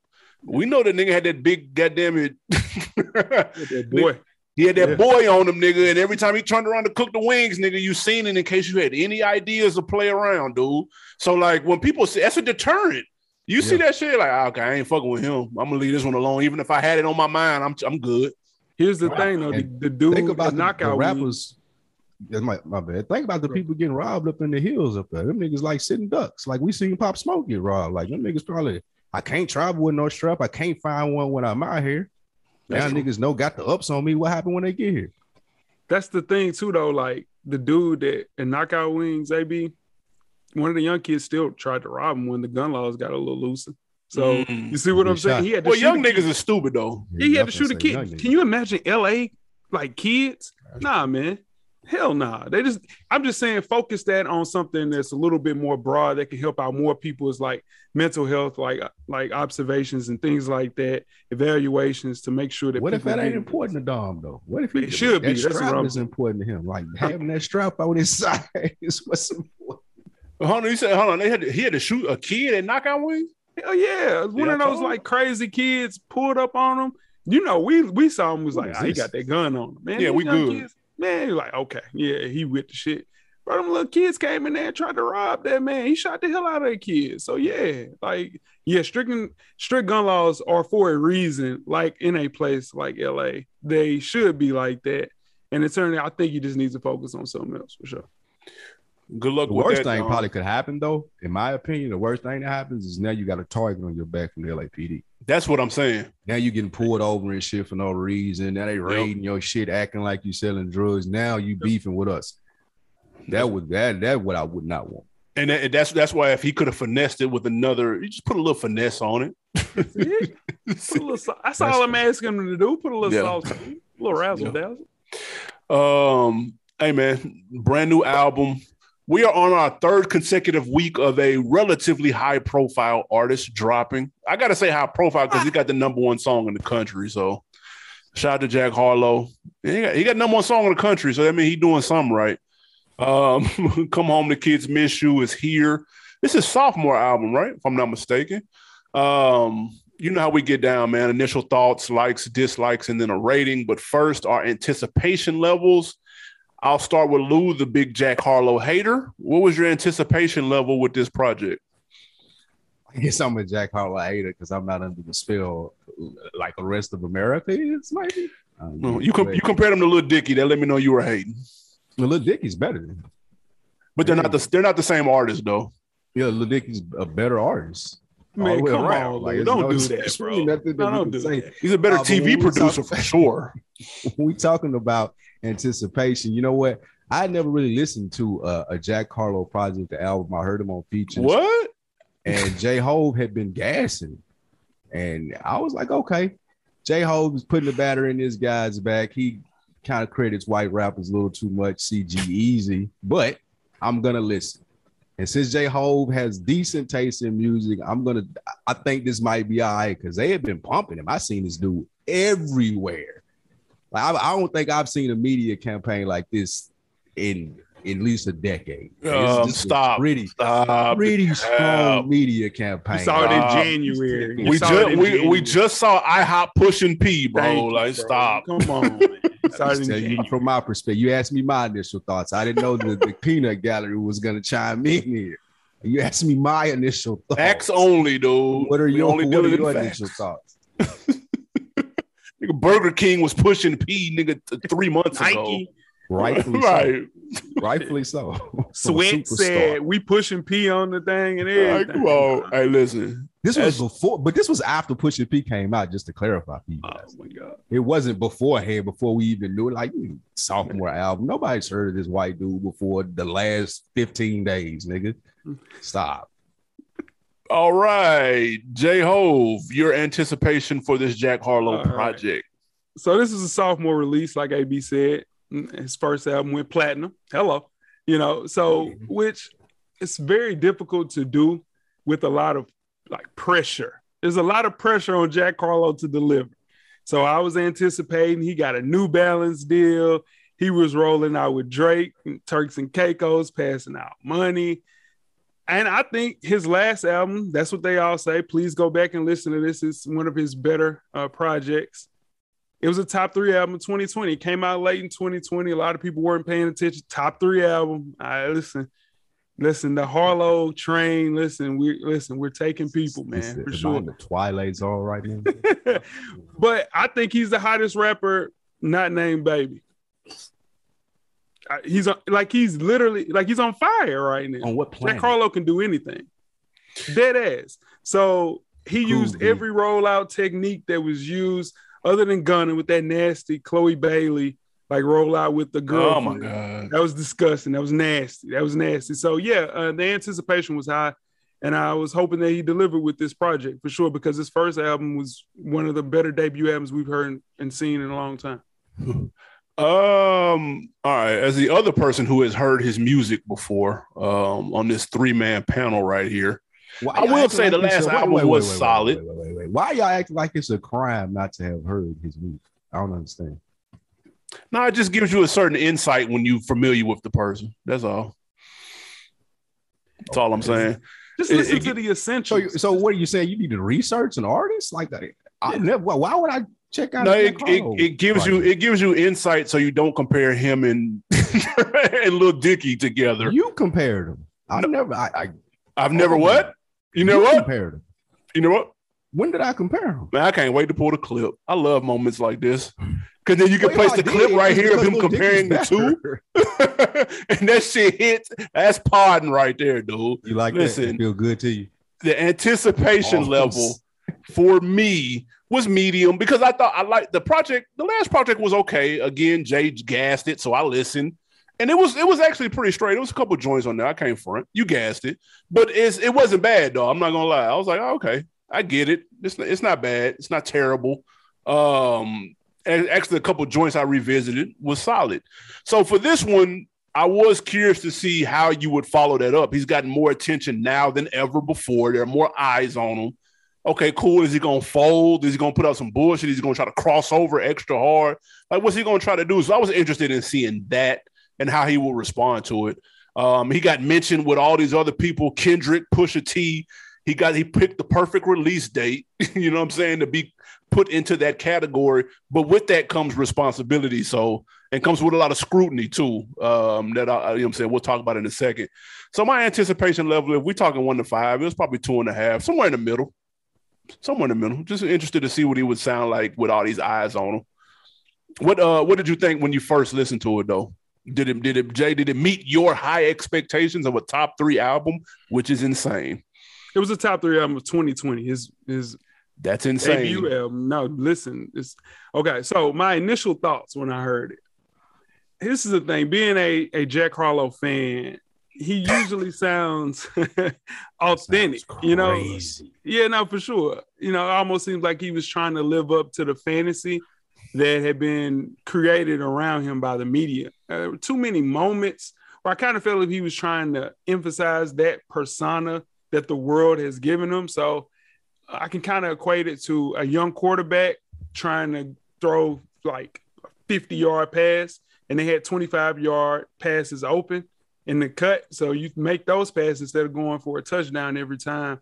We know that nigga had that big goddamn it. That boy, he had that Yeah. boy on him, nigga, and every time he turned around to cook the wings, nigga, you seen it in case you had any ideas to play around, dude. So like when people say that's a deterrent. You see Yeah. that shit, like, ah, okay, I ain't fucking with him. I'm gonna leave this one alone. Even if I had it on my mind, I'm I'm good. here's the Right. thing though, the, the dude, Think about the the, knockout the rappers. That's my, my bad. Think about the Right. people getting robbed up in the hills up there. Them niggas like sitting ducks. Like we seen Pop Smoke get robbed. Like them niggas probably. I can't travel with no strap. I can't find one when I'm out here. That's now true. niggas know got the ups on me. What happened when they get here? that's the thing too though like the dude that in knockout wings ab one of the young kids still tried to rob him when the gun laws got a little looser so Mm. you see what Good i'm saying he had to Well, shoot young a kid. niggas is stupid though. Yeah, he had to shoot a kid can you imagine la like kids nah man hell nah they just i'm just saying focus that on something that's a little bit more broad that can help out more people's like mental health like like observations and things like that evaluations to make sure that What if that ain't get- important to Dom though? What if he It should that be. That's what strap I'm is saying. important to him? Like having that strap on his side is what's important. Hold on, you said, hold on, they had to, he had to shoot a kid at knockout wings. Hell yeah. One of those like crazy kids pulled up on him. You know, we we saw him was like, "Ah, he got that gun on him. Man, Yeah, we good. Kids, man, you're like, okay, yeah, he with the shit. But them little kids came in there and tried to rob that man. He shot the hell out of that kid. So yeah, like yeah, strict strict gun laws are for a reason. Like in a place like LA, they should be like that. And it's certainly, I think he just needs to focus on something else for sure. Good luck The with worst that. thing Dom. probably could happen though, in my opinion, the worst thing that happens is now you got a target on your back from the LAPD. That's what I'm saying. Now you getting pulled over and shit for no reason. Now they raiding your shit, acting like you selling drugs. Now you beefing with us. That would that that what I would not want. And that, that's that's why if he could have finessed it with another, you just put a little finesse on it. Yeah. Put a little, that's, That's all I'm asking him to do. Put a little Yeah. sauce, a little razzle dazzle. Um, hey man, brand new album. We are on our third consecutive week of a relatively high profile artist dropping. I gotta say high profile because he got the number one song in the country. So shout out to Jack Harlow. He got, he got number one song in the country, so that means he's doing something right. Um, Come Home, the Kids Miss You is here. This is sophomore album, right? If I'm not mistaken. Um, you know how we get down, man. Initial thoughts, likes, dislikes, and then a rating. But first, our anticipation levels. I'll start with Lou, the big Jack Harlow hater. What was your anticipation level with this project? I guess I'm a Jack Harlow hater because I'm not under the spell like the rest of America is, maybe. Um, No, You com- you compared him to Lil Dicky. That let me know you were hating. Well, Lil Dicky's better than. But they're not the they're not the same artist though. Yeah, Lil Dicky's a better artist. Man, come around. on, Like, don't no- do it's that, really bro. nothing No, don't do say. that. He's a better Uh, TV producer talk- for sure. we talking about anticipation. You know what? I never really listened to uh, a Jack Harlow project, the album. I heard him on features. What? And J Hove had been gassing. And I was like, okay. J Hove is putting the batter in this guy's back. He kind of credits white rappers a little too much, CG Easy, but I'm gonna listen. And since J Hove has decent taste in music, I'm gonna I think this might be all right because they had been pumping him. I seen this dude everywhere. Like I, I don't think I've seen a media campaign like this in at least a decade. Um, This is a stop. Pretty, Stop. pretty Yeah. strong media campaign. We saw it in January. we We it just in we, we just saw IHOP pushing P, bro. Thank you, like bro. stop. Come on, man. You saw it Just in tell you from my perspective. You asked me my initial thoughts. I didn't know that the peanut gallery was going to chime in here. You asked me my initial thoughts. Facts only, dude. What are We your, only what are your facts. initial thoughts? Nigga, Burger King was pushing P, nigga, three months ago. Nike Rightfully so. right. Rightfully so. From Sweat said we pushing P on the thing and everything. come on. Hey, listen. This was before, but this was after Pusha P came out. Just to clarify, for you Oh my god. it wasn't beforehand. Before we even knew it, like sophomore album. Nobody's heard of this white dude before the last fifteen days, nigga. Hmm. Stop. All right. J Hove, your anticipation for this Jack Harlow All right. project. So this is a sophomore release, like AB said. Mm, his first album went platinum. Hello, you know. So mm-hmm. which it's very difficult to do with a lot of like pressure. There's a lot of pressure on Jack Harlow to deliver. So I was anticipating he got a New Balance deal. He was rolling out with Drake, and Turks and Caicos, passing out money. And I think his last album, that's what they all say. Please go back and listen to this. It's one of his better uh, projects. It was a top three album in 2020. It came out late in 2020. A lot of people weren't paying attention. Top three album. I listen, listen, the Harlow train. Listen, we listen, we're taking people, man, for sure. the Twilight Zone right now. but I think he's the hottest rapper not named Baby. He's on, like he's literally like he's on fire right now. On what Jack planet? Harlow can do anything. Dead ass. So he Cool, used dude. every rollout technique that was used other than gunning with that nasty Chloe Bailey, like rollout with the girl. Oh my God. That was disgusting. That was nasty. That was nasty. So yeah, uh, the anticipation was high, and I was hoping that he delivered with this project for sure because his first album was one of the better debut albums we've heard and seen in a long time. Um, all right. As the other person who has heard his music before, um, on this three man panel right here, Why I will acting say the last a- wait, album wait, was wait, wait, solid. Wait, wait, wait, wait. Why y'all acting like it's a crime not to have heard his music? I don't understand. no, it just gives you a certain insight when you're familiar with the person. That's all. That's all I'm saying. Just It- listen it- to the essential. So, so what are you saying? You need to research an artist like that? I never. Why why would I check out? No, it, it, it gives you it gives you insight so you don't compare him and and Lil Dicky together. You compared them. I never. I, I I've never what? You know you what? Compared them. You know what? When did I compare them? Man, I can't wait to pull the clip. I love moments like this. Cause then you can Well, place the did, clip right here of him comparing the two. and that shit hits. That's pardon right there, dude. You like Listen. that? It feel good to you. The anticipation Awesome. level for me was medium because I thought I liked the project. The last project was okay. Again, Jay gassed it, so I listened. And it was it was actually pretty straight. There was a couple joints on there. I came front. You gassed it, but it's it wasn't bad though. I'm not gonna lie. I was like, oh, okay, I get it. It's not, it's not bad. It's not terrible. Um, and actually, a couple joints I revisited was solid. So for this one, I was curious to see how you would follow that up. He's gotten more attention now than ever before. There are more eyes on him. Okay, cool. Is he gonna fold? Is he gonna put out some bullshit? Is he gonna try to cross over extra hard? Like, what's he gonna try to do? So I was interested in seeing that and how he will respond to it. Um, he got mentioned with all these other people, Kendrick, Pusha T. He got he picked the perfect release date, you know what I'm saying, to be put into that category. But with that comes responsibility. So and comes with a lot of scrutiny too. Um, that I, you know what I'm saying we'll talk about in a second. So my anticipation level, if we're talking one to five, it was probably two and a half, somewhere in the middle. Somewhere in the middle. Just interested to see what he would sound like with all these eyes on him. What uh what did you think when you first listened to it though? Did it did it Jay did it meet your high expectations of a top three album, which is insane. It was a top three album of 2020. His his That's insane. debut album. No, listen, it's okay. So my initial thoughts when I heard it. This is the thing. Being a, a Jack Harlow fan, he usually sounds authentic. Sounds You know, yeah, no, for sure. You know, it almost seems like he was trying to live up to the fantasy that had been created around him by the media. Uh, there were too many moments where I kind of felt like he was trying to emphasize that persona that the world has given him. So I can kind of equate it to a young quarterback trying to throw like a 50 yard pass and they had 25 yard passes open in the cut. So you make those passes instead of going for a touchdown every time.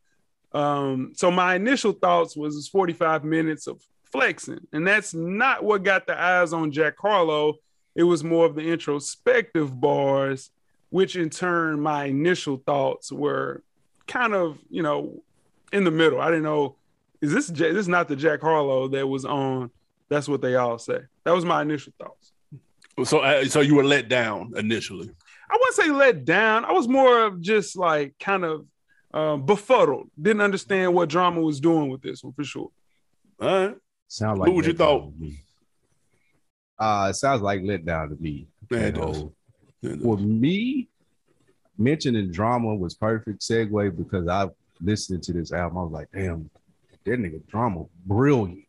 Um, so my initial thoughts was it's 45 minutes of flexing, and that's not what got the eyes on Jack Harlow. It was more of the introspective bars, which in turn my initial thoughts were kind of you know in the middle. I didn't know is this this is not the Jack Harlow that was on. That's what they all say. That was my initial thoughts. So, uh, so you were let down initially. I wouldn't say let down. I was more of just like kind of um, befuddled. Didn't understand what drama was doing with this one for sure. All right. Sound like Who would you thought? Uh, it sounds like let down to me. Yeah, it does. know, Yeah, it For me, mentioning drama was perfect segue because I listened to this album. I was like, damn, that nigga drama brilliant.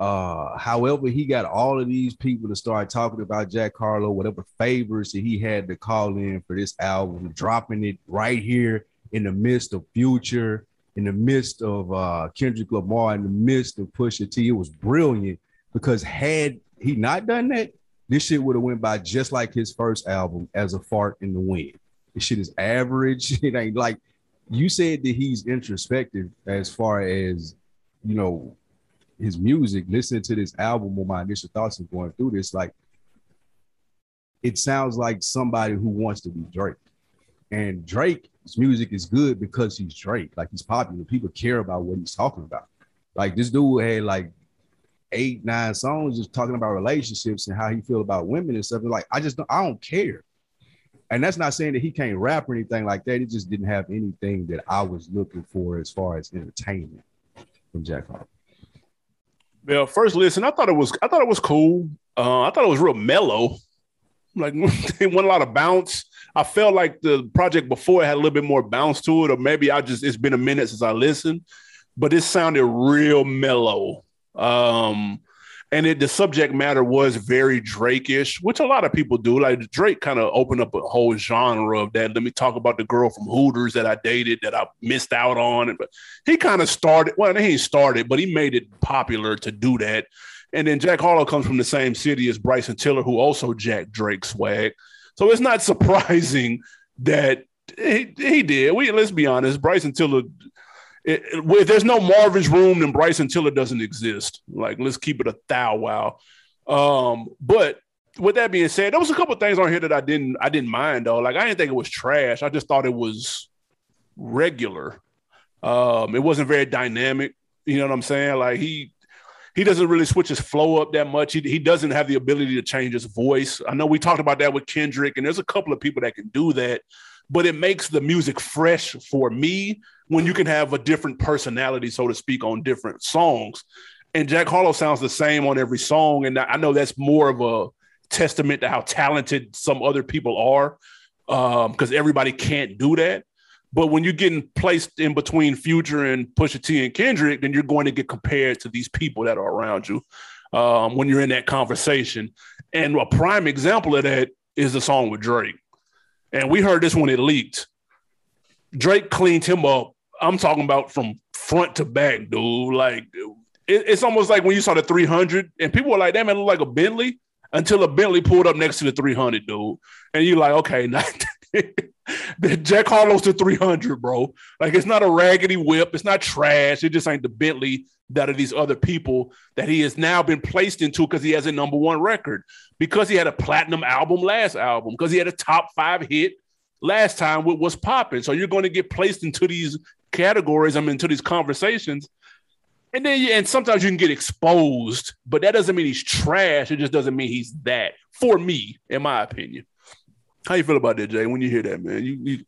Uh, however, he got all of these people to start talking about Jack Harlow, whatever favors that he had to call in for this album, dropping it right here in the midst of Future, in the midst of uh, Kendrick Lamar, in the midst of Pusha T. It was brilliant because had he not done that, this shit would have went by just like his first album as a fart in the wind. This shit is average. It ain't like you said that he's introspective as far as you know his music. Listening to this album, or my initial thoughts of going through this, like it sounds like somebody who wants to be Drake. And Drake's music is good because he's Drake. Like he's popular. People care about what he's talking about. Like this dude had like eight, nine songs just talking about relationships and how he feel about women and stuff. And like I just don't, I don't care. And that's not saying that he can't rap or anything like that. It just didn't have anything that I was looking for as far as entertainment from Jack Harlow. Yeah, first listen, I thought it was I thought it was cool. Uh, I thought it was real mellow. Like it went a lot of bounce. I felt like the project before had a little bit more bounce to it, or maybe I just it's been a minute since I listened, but it sounded real mellow. Um, and it the subject matter was very Drake-ish, which a lot of people do. Like Drake kind of opened up a whole genre of that. Let me talk about the girl from Hooters that I dated that I missed out on. But he kind of started. Well, he started, but he made it popular to do that. And then Jack Harlow comes from the same city as Bryson Tiller, who also Jack Drake swag. So it's not surprising that he, he did. We let's be honest, Bryson Tiller. It, it- there's no Marvin's room, then Bryson Tiller doesn't exist. Like, let's keep it a thou wow. Um, but with that being said, there was a couple things on here that I didn't I didn't mind though. Like, I didn't think it was trash. I just thought it was regular. Um, it wasn't very dynamic. You know what I'm saying? Like he he doesn't really switch his flow up that much. He, he doesn't have the ability to change his voice. I know we talked about that with Kendrick, and there's a couple of people that can do that, but it makes the music fresh for me when you can have a different personality, so to speak, on different songs. And Jack Harlow sounds the same on every song, and I know that's more of a testament to how talented some other people are, because everybody can't do that. But when you're getting placed in between Future and Pusha T and Kendrick, then you're going to get compared to these people that are around you um, when you're in that conversation. And a prime example of that is the song with Drake. And we heard this when it leaked. Drake cleaned him up. I'm talking about from front to back, dude. Like it- it's almost like when you saw the 300 and people were like, "That man look like a Bentley." Until a Bentley pulled up next to the 300, dude, and you're like, "Okay, now the Jack Harlow's the 300, bro. Like it's not a raggedy whip. It's not trash. It just ain't the Bentley that are these other people that he has now been placed into because he has a number one record, because he had a platinum album last album, because he had a top five hit last time with what's popping. So you're going to get placed into these categories. I'm into these conversations. And then, you, and sometimes you can get exposed, but that doesn't mean he's trash. It just doesn't mean he's that. For me, in my opinion, how you feel about that, Jay? When you hear that, man, you, you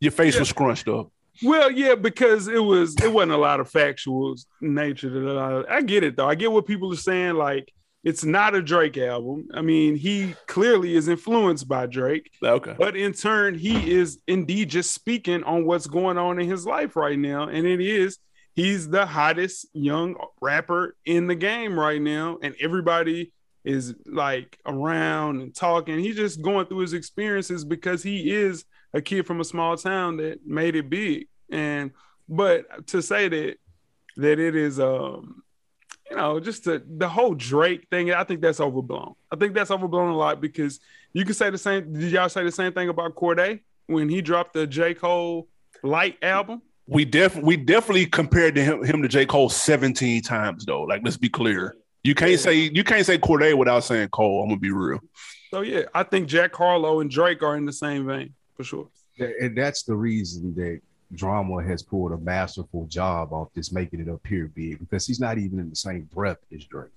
your face was scrunched up. Well, yeah, because it was it wasn't a lot of factual nature that I, I get it though. I get what people are saying. Like it's not a Drake album. I mean, he clearly is influenced by Drake, Okay, but in turn, he is indeed just speaking on what's going on in his life right now, and it is he's the hottest young rapper in the game right now, and everybody is like around and talking. He's just going through his experiences because he is a kid from a small town that made it big. And but to say that that it is um you know, just the the whole Drake thing. I think that's overblown. I think that's overblown a lot because you could say the same. Did y'all say the same thing about Cordae when he dropped the J Cole Light album? We def we definitely compared to him, him to J Cole seventeen times though. Like let's be clear. You can't say you can't say Cordae without saying Cole. I'm gonna be real. So yeah, I think Jack Harlow and Drake are in the same vein for sure. And that's the reason that drama has pulled a masterful job off this, making it appear big because he's not even in the same breath as Drake.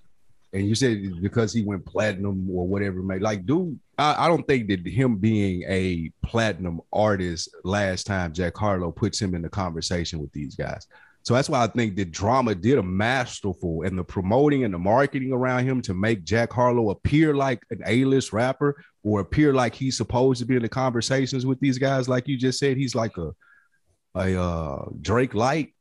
And you said because he went platinum or whatever, made like, dude, I, I, don't think that him being a platinum artist last time Jack Harlow puts him in the conversation with these guys. So that's why I think the drama did a masterful and the promoting and the marketing around him to make Jack Harlow appear like an A-list rapper or appear like he's supposed to be in the conversations with these guys. Like you just said, he's like a a uh, Drake Light.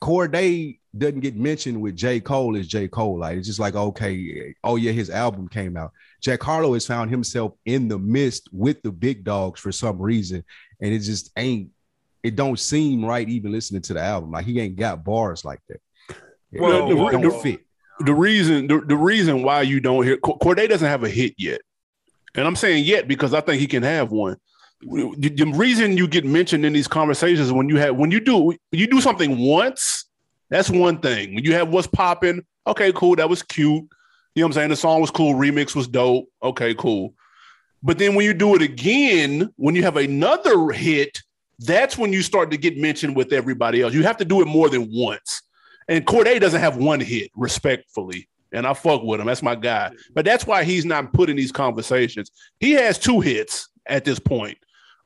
Cordae doesn't get mentioned with J. Cole as J. Cole. Like it's just like, okay, oh yeah, his album came out. Jack Harlow has found himself in the midst with the big dogs for some reason. And it just ain't, it don't seem right even listening to the album. Like he ain't got bars like that. Well, the, don't fit. The reason, the, the reason why you don't hear Cordae doesn't have a hit yet. And I'm saying yet because I think he can have one the reason you get mentioned in these conversations when you have when you do you do something once that's one thing. When you have what's popping okay cool that was cute. You know what i'm saying? The song was cool remix was dope okay cool. But then when you do it again when you have another hit that's when you start to get mentioned with everybody else. You have to do it more than once. And Cordae doesn't have one hit respectfully and I fuck with him. That's my guy. But that's why he's not put in these conversations. He has two hits at this point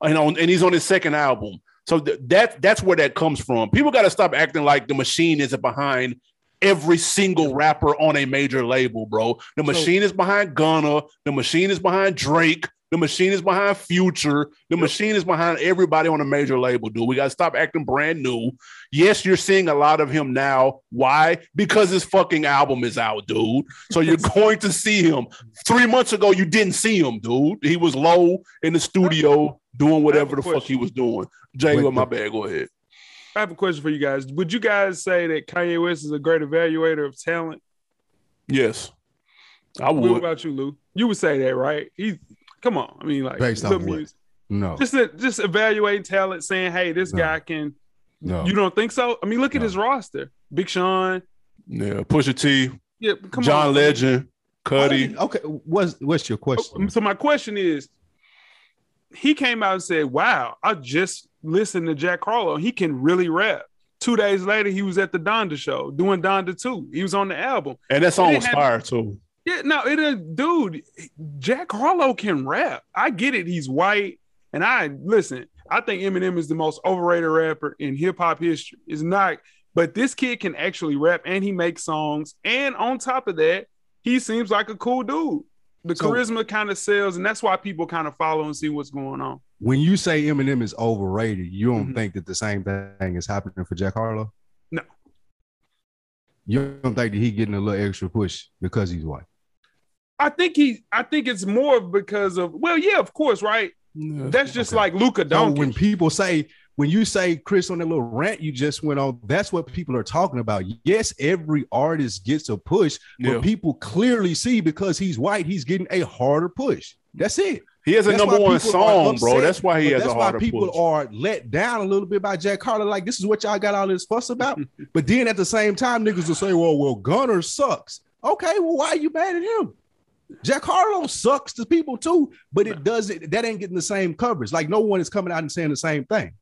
you know, and he's on his second album. So th- that that's where that comes from. People got to stop acting like the machine isn't behind every single rapper on a major label, bro. The machine so, is behind Gunna. The machine is behind Drake. The machine is behind Future. The machine is behind everybody on a major label, dude. We got to stop acting brand new. Yes, you're seeing a lot of him now. Why? Because his fucking album is out, dude. So you're going to see him. Three months ago, you didn't see him, dude. He was low in the studio doing whatever the question. fuck he was doing. Jay, with my bad. Go ahead. I have a question for you guys. Would you guys say that Kanye West is a great evaluator of talent? Yes, I would. What about you, Lou? You would say that, right? He, come on. I mean, like based on music. No, just just evaluate talent, saying, "Hey, this no. guy can." No, you don't think so? I mean, look no. at his roster: Big Sean, yeah, Pusha T, yeah, John on. Legend, Cudi. Okay, what's what's your question? So my question is, he came out and said, "Wow, I just listened to Jack Harlow. He can really rap." Two days later, he was at the Donda show doing Donda 2. He was on the album, and that song was fire too. Yeah, no, it is, dude. Jack Harlow can rap. I get it. He's white, and I listen. I think Eminem is the most overrated rapper in hip hop history. Is not, but this kid can actually rap, and he makes songs. And on top of that, he seems like a cool dude the so, charisma kind of sells, and that's why people kind of follow and see what's going on. When you say Eminem is overrated, you don't mm-hmm. think that the same thing is happening for Jack Harlow? No. You don't think that he getting a little extra push because he's white? I think he. I think it's more because of. Well, yeah, of course, right. Yeah, that's just okay. like Luka Doncic. So when people say when you say Chris on that little rant you just went on, that's what people are talking about. Yes, every artist gets a push, but people clearly see because he's white, he's getting a harder push. That's it. He has a that's number one song, bro. That's why he has that's a harder push. That's why people push. are let down a little bit by Jack Harlow. Like, this is what y'all got all this fuss about. but then at the same time, niggas will say, well, well, Gunna sucks. Okay, well, why are you mad at him? Jack Harlow sucks to people too, but it doesn't. That ain't getting the same coverage. Like no one is coming out and saying the same thing.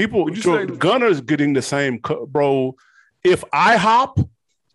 People, so Gunna's getting the same, co- bro. If IHOP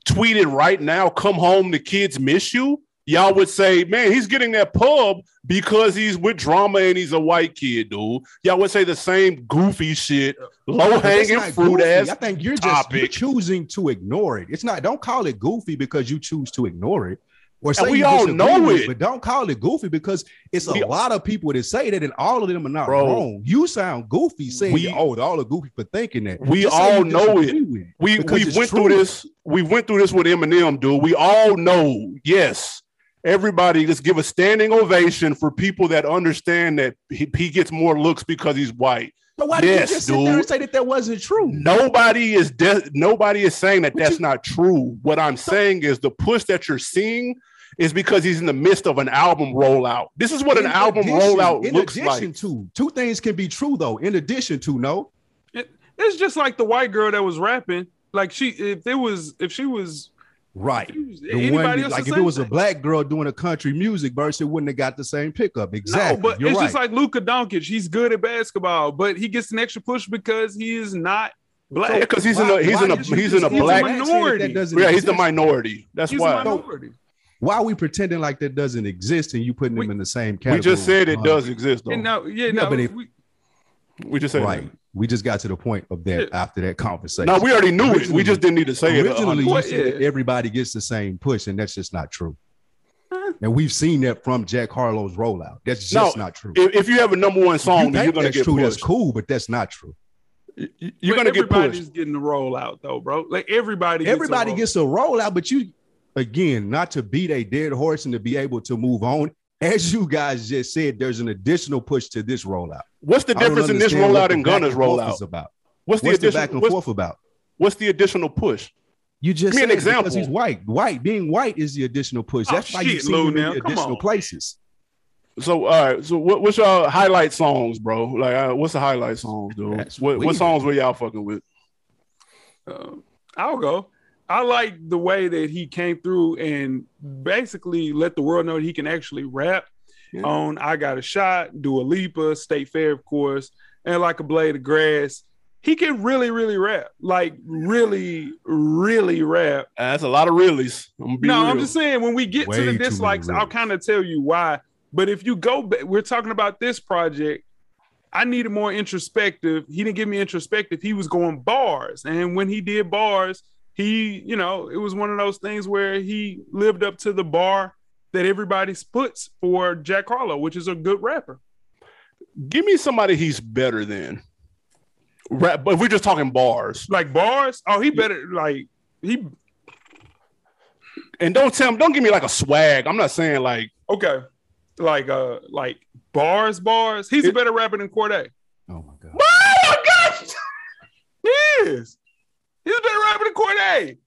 tweeted right now, "Come home, the kids miss you," y'all would say, "Man, he's getting that pub because he's with drama and he's a white kid, dude." Y'all would say the same goofy shit, low hanging fruit goofy. ass. I think you're just you're choosing to ignore it. It's not. Don't call it goofy because you choose to ignore it. Or say we all know it, but don't call it goofy because it's a we, lot of people that say that, and all of them are not bro, wrong. You sound goofy saying, we, "Oh, all are goofy for thinking that." We Just all know it. it we we went through this. We went through this with Eminem, dude. We all know. Yes, everybody, just give a standing ovation for people that understand that he, he gets more looks because he's white. But why did you just sit there and say that that wasn't true? Nobody is de- nobody is saying that But that's you- not true. What I'm saying is the push that you're seeing is because he's in the midst of an album rollout. This is what an In album addition- rollout in looks addition like. to two things can be true though. In addition to no, It- it's just like the white girl that was rapping. Like she, if it was, if she was, right. if was The anybody one, else, like if it same was a black girl doing a country music verse, it wouldn't have got the same pickup. Exactly. No, but You're it's right. just like Luka Doncic. He's good at basketball, but he gets an extra push because he is not black. Yeah, because he's in a he's in a did you he's in a he's a black minor- that minority. yeah he's the minority. That's he's why a minority. Why are we pretending like that doesn't exist and you putting We- them in the same category? we just said it does exist though. And no, yeah, Yeah, no, but if- we, we just said Right. that. We just got to the point of that after that conversation. No, we already knew it. We just didn't need to say it. Originally, you What- said that yeah. everybody gets the same push, and that's just not true. And we've seen that from Jack Harlow's rollout. That's No, just not true. if, if you have a number one song, then you're gonna that's get true. That's cool, but that's not true. You- You're but gonna get everybody's pushed. getting the rollout though, bro. Like everybody, gets a Everybody roll- gets a rollout, but you again, not to beat a dead horse and to be able to move on. As you guys just said, there's an additional push to this rollout. What's the difference in this rollout and back Gunna's and forth rollout? is about. What's the What's the back additional? and What's, forth about? what's the additional push? You just Give me an said because example. he's white. White being white is the additional push. Oh, That's why you shit, see Lou, him in now, the come additional on. places. So all right, so what, what's your highlight songs, bro? Like, uh, what's the highlight songs, dude? What, what songs were y'all fucking with? Um, I'll go. I like the way that he came through and basically let the world know that he can actually rap Yeah. on I Got a Shot, Dua Lipa, State Fair, of course, and like a blade of grass. He can really, really rap. Like really, really rap. Uh, that's a lot of reallys. I'm be No, real. I'm just saying when we get Way to the dislikes, I'll kind of tell you why. But if you go back, we're talking about this project. I needed more introspective. He didn't give me introspective. He was going bars. And when he did bars, he, you know, it was one of those things where he lived up to the bar that everybody puts for Jack Harlow, which is a good rapper. Give me somebody he's better than. Rap, but if we're just talking bars, Like bars, oh, he better like he and don't tell him, don't give me like a swag. I'm not saying like okay. Like uh like bars, bars. He's a better rapper than Cordae. Oh my god. Oh my gosh! He is. He's a better rapper than Cordae.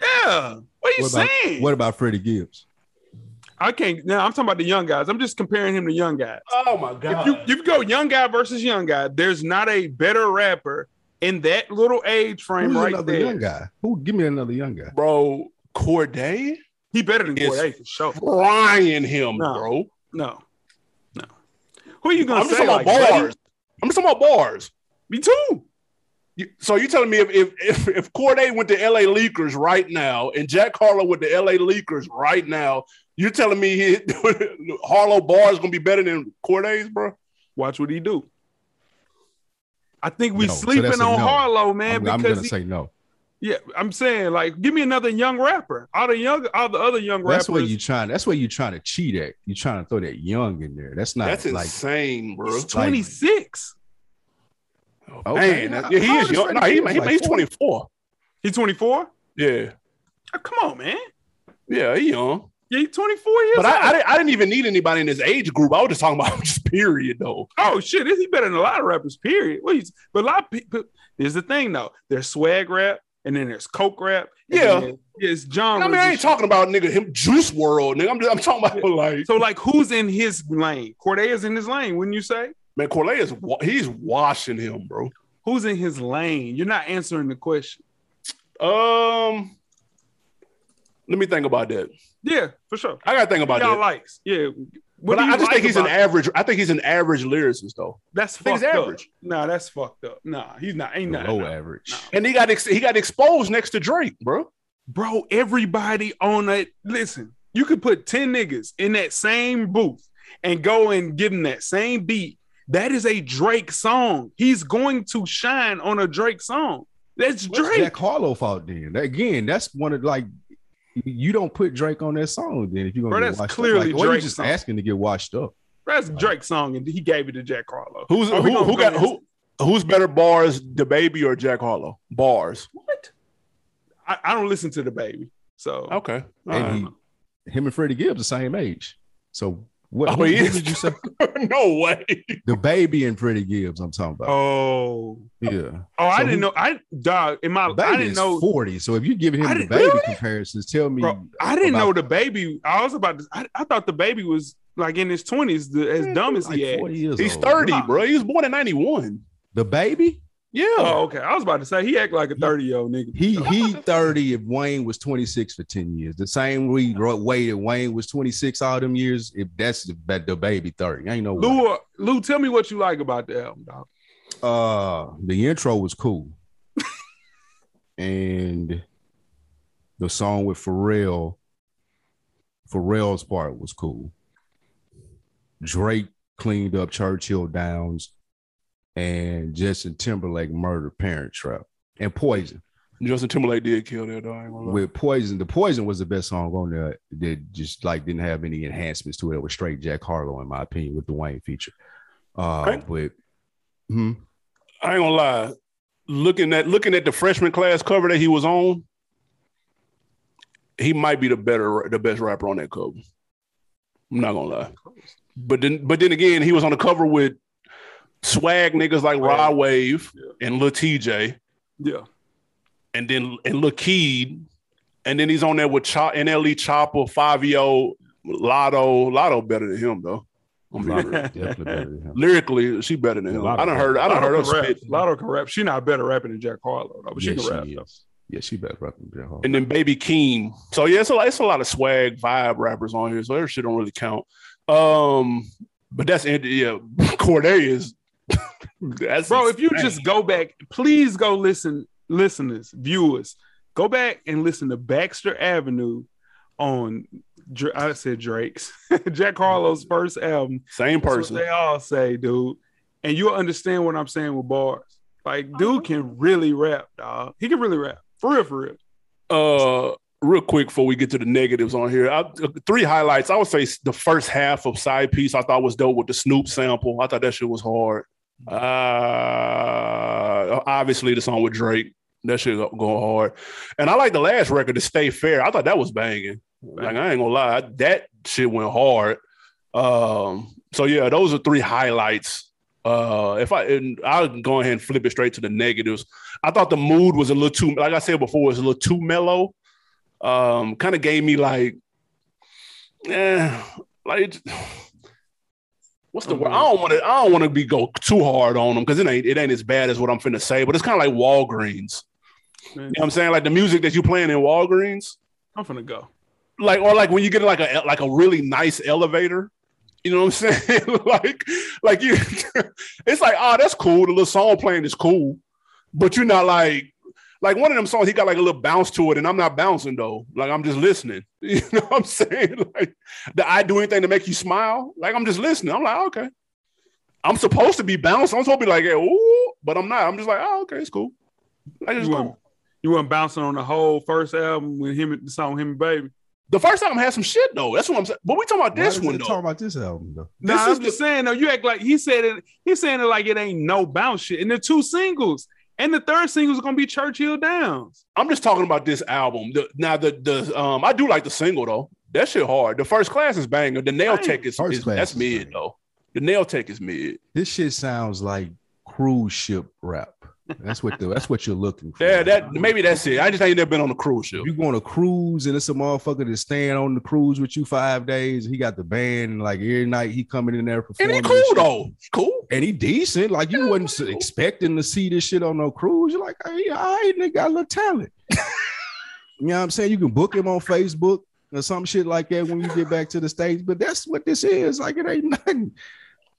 Yeah. What are you What about, saying? what about Freddie Gibbs? I can't. Now I'm talking about the young guys. I'm just comparing him to young guys. Oh my If god! you, if you go young guy versus young guy, there's not a better rapper in that little age frame Who's right another there. young guy? Who? Give me another young guy. bro, Cordae He better than Is- Cordae for sure. frying him, No. bro. No, no. Who are you gonna say? I'm just talking Like, about Buddy? bars. I'm just talking about bars. Me too. You- So you telling me if if if, if Cordae went to LA Leakers right now and Jack Harlow went to LA Leakers right now, you're telling me he, Harlow Bar is gonna be better than Cordae's, bro? Watch what he do. I think we No, sleeping that's a on no. Harlow, man, I'm, I'm because gonna he- say no. Yeah, I'm saying like, give me another young rapper. All the young, all the other young rappers. That's what you trying. That's what you trying to cheat at. You trying to throw that young in there. That's not That's like insane, bro. He's 26. Okay. Man, How- yeah, he how is old is young. Freddie No, he, he, Like he's 24. He's 24. Yeah, Oh, come on, man. yeah, he young. Yeah, he's 24 years But old. I, I, didn't, I didn't even need anybody in his age group. I was just talking about just period though. oh shit, is he better than a lot of rappers? Period. What he's, but a lot of people. Here's the thing, though. There's swag rap, and then there's coke rap. Yeah. then there's genres. I mean, I ain't talking about nigga him Juice WRLD, nigga. I'm, just, I'm talking about like So like, who's in his lane? Cordae is in his lane. Wouldn't you say? Man, Corley is wa- he's washing him, bro. Who's in his lane? You're not answering the question. Um, let me think about that. Yeah, for sure. I gotta think about Y'all that. likes. Yeah. but What do I, I just like think he's an about- average. I think he's an average lyricist though, That's think he's fucked up. average. Nah, that's fucked up. Nah, he's not. Ain't not. low nah. average. No. and he got ex- he got exposed next to Drake, bro. bro, everybody on that. Listen, you could put 10 niggas in that same booth and go and give them that same beat. That is a Drake song. He's going to shine on a Drake song. That's What's Drake. Jack Harlow fault then? Again, that's one of like you don't put Drake on that song then if you're gonna Bro, get that's washed clearly up. Like, or Drake's just song. asking to get washed up. That's Drake's song, and he gave it to Jack Harlow. Who's who, who got go who? Who's better bars, the baby or Jack Harlow? Bars. What? I, I don't listen to the baby. So Okay. And he, him and Freddie Gibbs the same age. So What, Oh, he who is. did you say? no way. The baby and Freddie Gibbs. I'm talking about. Oh, yeah. oh, I So didn't who- know. I dog in my. I didn't is know. 40. So if you give him the baby really? comparisons, tell me. Bro, I didn't know the baby. I was about to. I, I thought the baby was like in his twenties, the, as dumb as like he is. 40 years He's old. 30, bro. He was born in 91. The baby? Yeah. Oh, okay. I was about to say he act like a thirty year old nigga. He he 30 if Wayne was 26 for 10 years. The same way that Wayne was 26 all them years. If that's the, the baby 30. I Ain't no. Lou, uh, Lou, tell me what you like about the album, dog. Uh the intro was cool. and the song with Pharrell, Pharrell's part was cool. Drake cleaned up Churchill Downs and Justin Timberlake murdered Parent Trap and Poison. Justin Timberlake did kill that dog. I ain't gonna lie. With Poison, the Poison was the best song on there that just like didn't have any enhancements to it. It was straight Jack Harlow, in my opinion, with the Wayne feature. Uh, Right. but hmm, I ain't gonna lie. Looking at looking at the freshman class cover that he was on, he might be the better the best rapper on that cover. I'm not gonna lie. But then but then again, he was on the cover with swag niggas like Rod Wave Yeah. and Lil Tjay, Yeah, and then and Lil Keed, and then he's on there with Chop NLE Choppa, Fivio, Latto. Latto better than him though. I'm being real. definitely better. Lyrically, she better than him. Latto I done heard I done heard her rap. spit. Latto can rap. She not better rapping than Jack Harlow, though, but she can rap. she though. is. Yeah, she better rapping than Jack Harlow. and then Baby Keem. So yeah, it's a lot, it's a lot of swag vibe rappers on here. So their shit don't really count. Um, but that's yeah, Cordelia's. That's Bro, if you just go back, please go listen, listeners, viewers, go back and listen to Baxter Avenue on. I said Drake's Jack Harlow's first album. same That's what person. they all say, dude, and you'll understand what I'm saying with bars. Like, dude can really rap, dog. He can really rap, for real, for real. Uh, real quick before we get to the negatives on here, I, three highlights. I would say the first half of side piece I thought was dope with the Snoop sample. I thought that shit was hard. Uh, obviously the song with Drake. That shit go go hard. And I like the last record to State Fair. I thought that was banging. Like I ain't gonna lie, that shit went hard. Um, so yeah, those are three highlights. Uh, if I and I'll go ahead and flip it straight to the negatives. I thought the mood was a little too, like I said before, it was a little too mellow. Um, kind of gave me like, eh, like what's the word? Mm-hmm. I don't want to. I don't want to be go too hard on them because it ain't it ain't as bad as what I'm finna say. But it's kind of like Walgreens. You know what I'm saying? Like the music that you playing in Walgreens I'm finna go. like or like when you get like a like a really nice elevator you know what i'm saying like like you it's like oh that's cool the little song playing is cool but you're not like like one of them songs he got like a little bounce to it and i'm not bouncing though like i'm just listening you know what i'm saying like the i do anything to make you smile like i'm just listening i'm like oh, okay i'm supposed to be bouncing i'm supposed to be like ooh but i'm not i'm just like oh okay it's cool like it's You cool weren't, you weren't bouncing on the whole first album with him, and the song him and baby. the first album had some shit though that's what i'm saying but we talking about Why this one talk though about this album though. Nah, This I'm is just saying though. You act like he said it. He's saying it like it ain't no bounce shit. And the two singles, and the third single is gonna be Churchill Downs. I'm just talking about this album. The, now the the um I do like the single though. That shit hard. The first class is banger. The nail tech is, First is Class that's is mid banger. though. The nail tech is mid. This shit sounds like cruise ship rap. That's what the, that's what you're looking for. Yeah, that maybe that's it. I just ain't never been on a cruise ship. You go on a cruise and it's a motherfucker that's staying on the cruise with you five days, he got the band, and like every night he coming in there And performing. he cool though. Cool. And he decent. Like you Yeah, wasn't cool. expecting to see this shit on no cruise. You're like, hey, all right, nigga got a little talent. you know what I'm saying? You can book him on Facebook or some shit like that when you get back to the States. But that's what this is. Like it ain't nothing.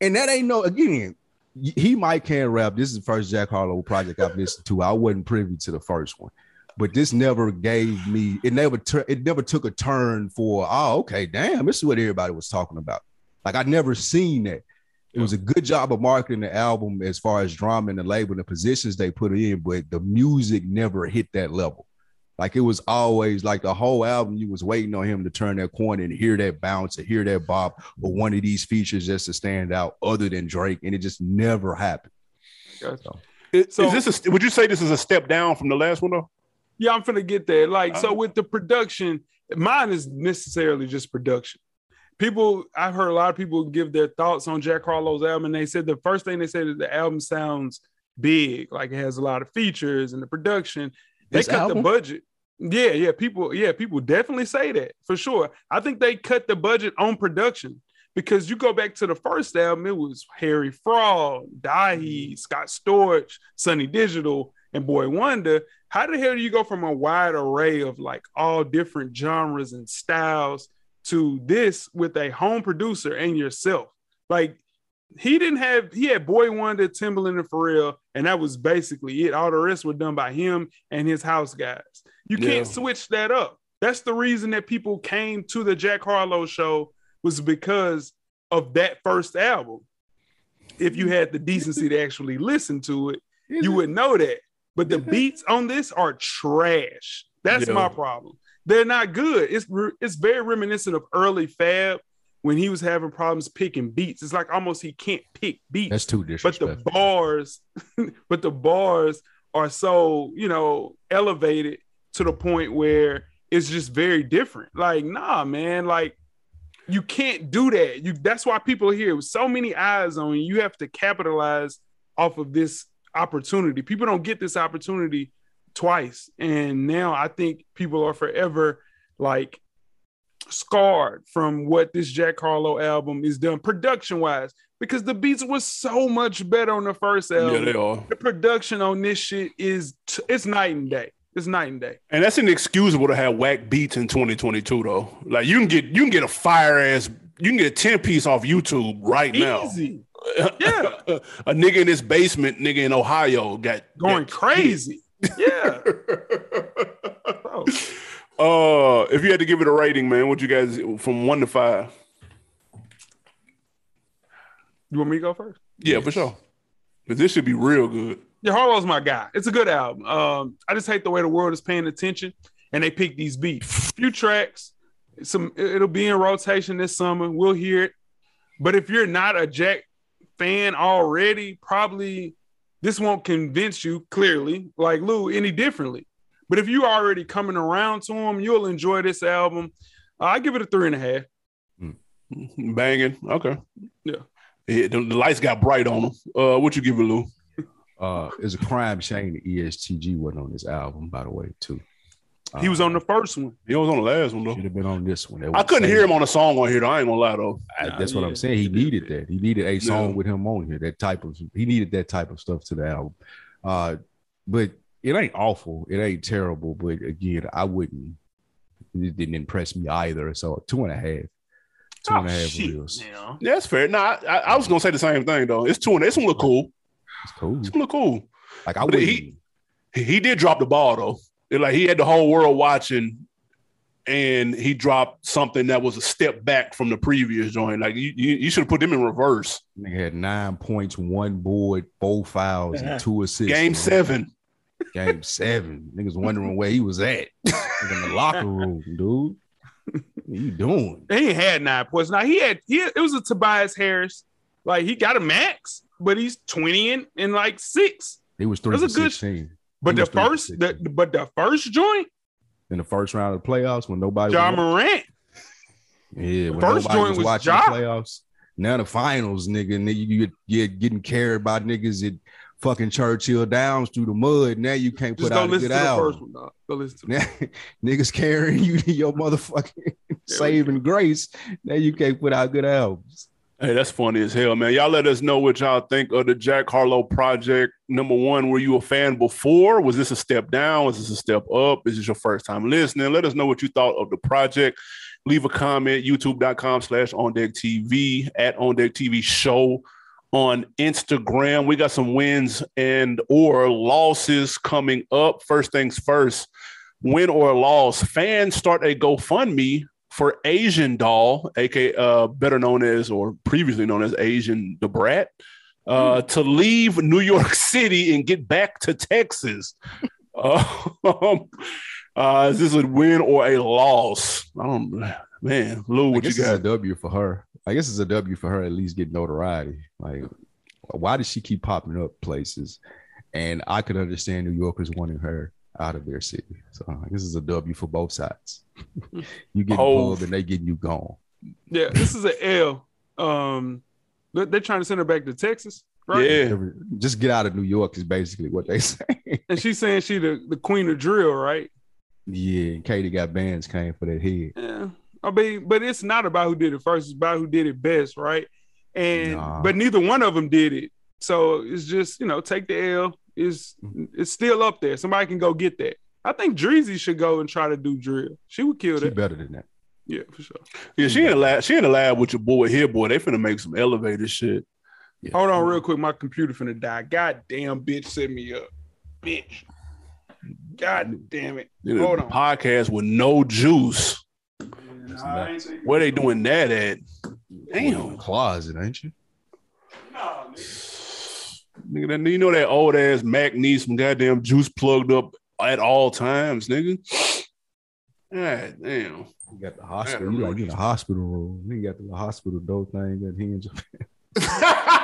And that ain't no again. He might can rap. This is the first Jack Harlow project I've listened to. I wasn't privy to the first one, but this never gave me. It never. Tur- it never took a turn for. Oh, okay, damn. This is what everybody was talking about. Like I never seen that. It was a good job of marketing the album as far as drama and the label and the positions they put in, but the music never hit that level. Like it was always like the whole album, you was waiting on him to turn that corner and hear that bounce or hear that bop or one of these features just to stand out other than Drake. And it just never happened. Gotcha. Is, So- is this a, would you say this is a step down from the last one though? Yeah, I'm finna get there. Like, so Uh-huh. with the production, mine is necessarily just production. people I've heard a lot of people give their thoughts on Jack Harlow's album, and they said the first thing they said is the album sounds big, like it has a lot of features and the production. They cut album? the budget. Yeah, yeah, people, yeah, people definitely say that for sure. I think they cut the budget on production because you go back to the first album, it was Harry Fraud, Dahi, mm-hmm. Scott Storch, Sunny Digital, and Boi-1da. How the hell do you go from a wide array of like all different genres and styles to this with a home producer and yourself? Like he didn't have he had Boi-1da, Timbaland, and Pharrell, and that was basically it. All the rest were done by him and his house guys. You Yeah. can't switch that up. That's the reason that people came to the Jack Harlow show was because of that first album. If you had the decency to actually listen to it, you would know that. But the beats on this are trash. That's Yeah. my problem. They're not good. It's it's very reminiscent of early Fab when he was having problems picking beats. It's like almost he can't pick beats. That's too disrespectful. but the bars but the bars are so you know elevated to the point where it's just very different. Like nah man like you can't do that. You that's why people are here with so many eyes on you. You have to capitalize off of this opportunity. People don't get this opportunity twice. And now i think people are forever like scarred from what this Jack Harlow album is done production wise because the beats was so much better on the first album. Yeah, they are. the production on this shit is t- it's night and day. It's night and day. And that's inexcusable to have whack beats in 2022 though. Like you can get you can get a fire ass you can get a 10 piece off YouTube right now. Easy. Yeah. a nigga in his basement, nigga in Ohio got Going got crazy. Yeah. Bro. Uh, if you had to give it a rating, man, what you guys from one to five? You want me to go first? Yeah, for sure. But this should be real good. Yeah, Harlow's my guy. It's a good album. Um, I just hate the way the world is paying attention and they pick these beats. Few tracks, some it'll be in rotation this summer. We'll hear it. But if you're not a Jack fan already, probably this won't convince you clearly, like Lou, any differently. But if you already coming around to him, you'll enjoy this album. Uh, I give it a three and a half. Banging. Okay. Yeah. Yeah, the, the lights got bright on them. Uh, what you give it, Lou? Uh, it's a crime shame the ESTG wasn't on this album, by the way, too. He was on the first one. He was on the last one though. Should have been on this one. I couldn't hear him on a song on here. Though. I ain't gonna lie though. I- Nah, that's what yeah. I'm saying. He needed that. He needed a song Yeah. with him on here. That type of he needed that type of stuff to the album. Uh, but it ain't awful. It ain't terrible. But again, I wouldn't. It didn't impress me either. So two and a half. Two oh, and a Oh, half shit, wheels. now. Yeah, that's fair. Nah, I, I was gonna say the same thing though. It's two and this one look cool. It's cool. This one look cool. Like I wouldn't. he- He, he did drop the ball though. It, like he had the whole world watching, and he dropped something that was a step back from the previous joint. Like you, you, you should have put them in reverse. Nigga had nine points, one board, four fouls, and two assists. Game man. seven. Game seven. Niggas wondering where he was at in the locker room, dude. What you doing? He ain't had nine points. Now he had he it was a Tobias Harris. Like he got a max, but he's 20 and, and like six. He was three That's for a good- 16. But He the was first the, but the first joint, in the first round of the playoffs when nobody John was, Morant. yeah, when first nobody joint was was watching Ja. the playoffs. Now the finals, nigga, nigga, you get you getting carried by niggas at fucking Churchill Downs through the mud. Now you can't Just put go out a good album. one. Go listen to Now, niggas carrying you to your motherfucking saving grace. Now you can't put out good albums. Hey, that's funny as hell, man. Y'all let us know what y'all think of the Jack Harlow project. Number one, were you a fan before? Was this a step down? Was this a step up? Is this your first time listening? Let us know what you thought of the project. Leave a comment, youtube.com slash on deck TV at on deck TV show on Instagram. We got some wins and or losses coming up. First things first, win or loss. Fans start a GoFundMe for Asian Doll, aka uh, better known as or previously known as Asian Da Brat, uh, to leave New York City and get back to Texas. uh, uh, is this a win or a loss? I don't, man. Lou, what you it's a got? W for her. I guess it's a W for her at least get notoriety. Like, why does she keep popping up places? And I could understand New Yorkers wanting her out of their city. So I guess it's a W for both sides. you get Oh. pulled and they getting you gone. Yeah, this is an L. Um, they're, they're trying to send her back to Texas, right? Yeah. Just get out of New York is basically what they say. And she's saying she the, the queen of drill, right? yeah, Katie Got Bandz came for that head. Yeah. I mean, but it's not about who did it first, it's about who did it best, right? And Nah. but neither one of them did it. So it's just, you know, take the L. Is mm-hmm. it's still up there. Somebody can go get that. I think Dreezy should go and try to do drill. She would kill She that. better than that. Yeah, for sure. Yeah, she in the lab. She in the lab with your boy here, boy. They finna make some elevator shit. Yeah. Hold on real quick. My computer finna die. God damn bitch set me up. Bitch. God mm-hmm. damn it. Hold on. podcast with no juice. Nah, I Where they doing that at? Damn, Closet, ain't you? Nah, nigga. nigga. You know that old ass Mac needs some goddamn juice plugged up at all times, nigga. God damn. You got the hospital. You like in the hospital room. You got the hospital door thing that hinge.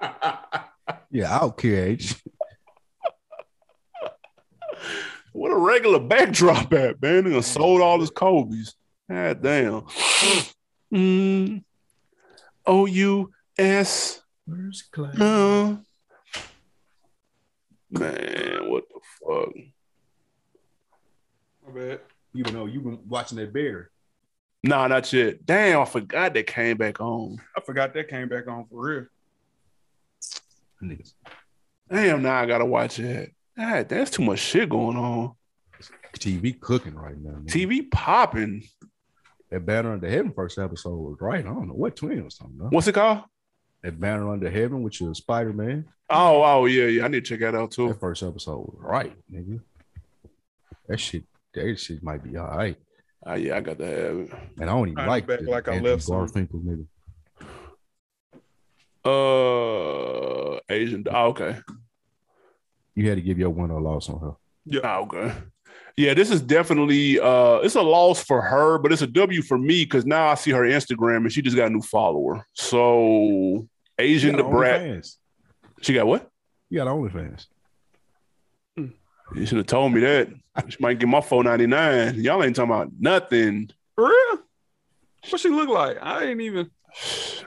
Yeah, out KH. what a regular backdrop at, man. Nigga sold all his Kobe's. God damn. Mm. O U S. First class. Uh, man, what the fuck? My bad. Even though you've been watching that bear. Nah, not yet. Damn, I forgot that came back on. I forgot that came back on for real. Niggas. Damn, now I gotta watch that. God, that's too much shit going on. TV cooking right now. Man. TV popping. That Banner Under Heaven first episode was right. I don't know what twin was talking about. What's it called? That Banner Under Heaven, which is Spider Man. Oh, oh yeah, yeah. I need to check that out too. That first episode was right, nigga. That shit, that shit might be all right. Oh yeah, I got to have it. And I don't even I'll like back the like I Andrew left some. Garfinkel nigga. Uh, Asian. Oh, okay. You had to give your win or loss on her. Oh, okay. Yeah, this is definitely uh it's a loss for her, but it's a W for me because now I see her Instagram and she just got a new follower. So Asian You the got brat. OnlyFans. She got what? You got OnlyFans. You should have told me that. She might get my 499. Y'all ain't talking about nothing. For real? What she look like? I ain't even.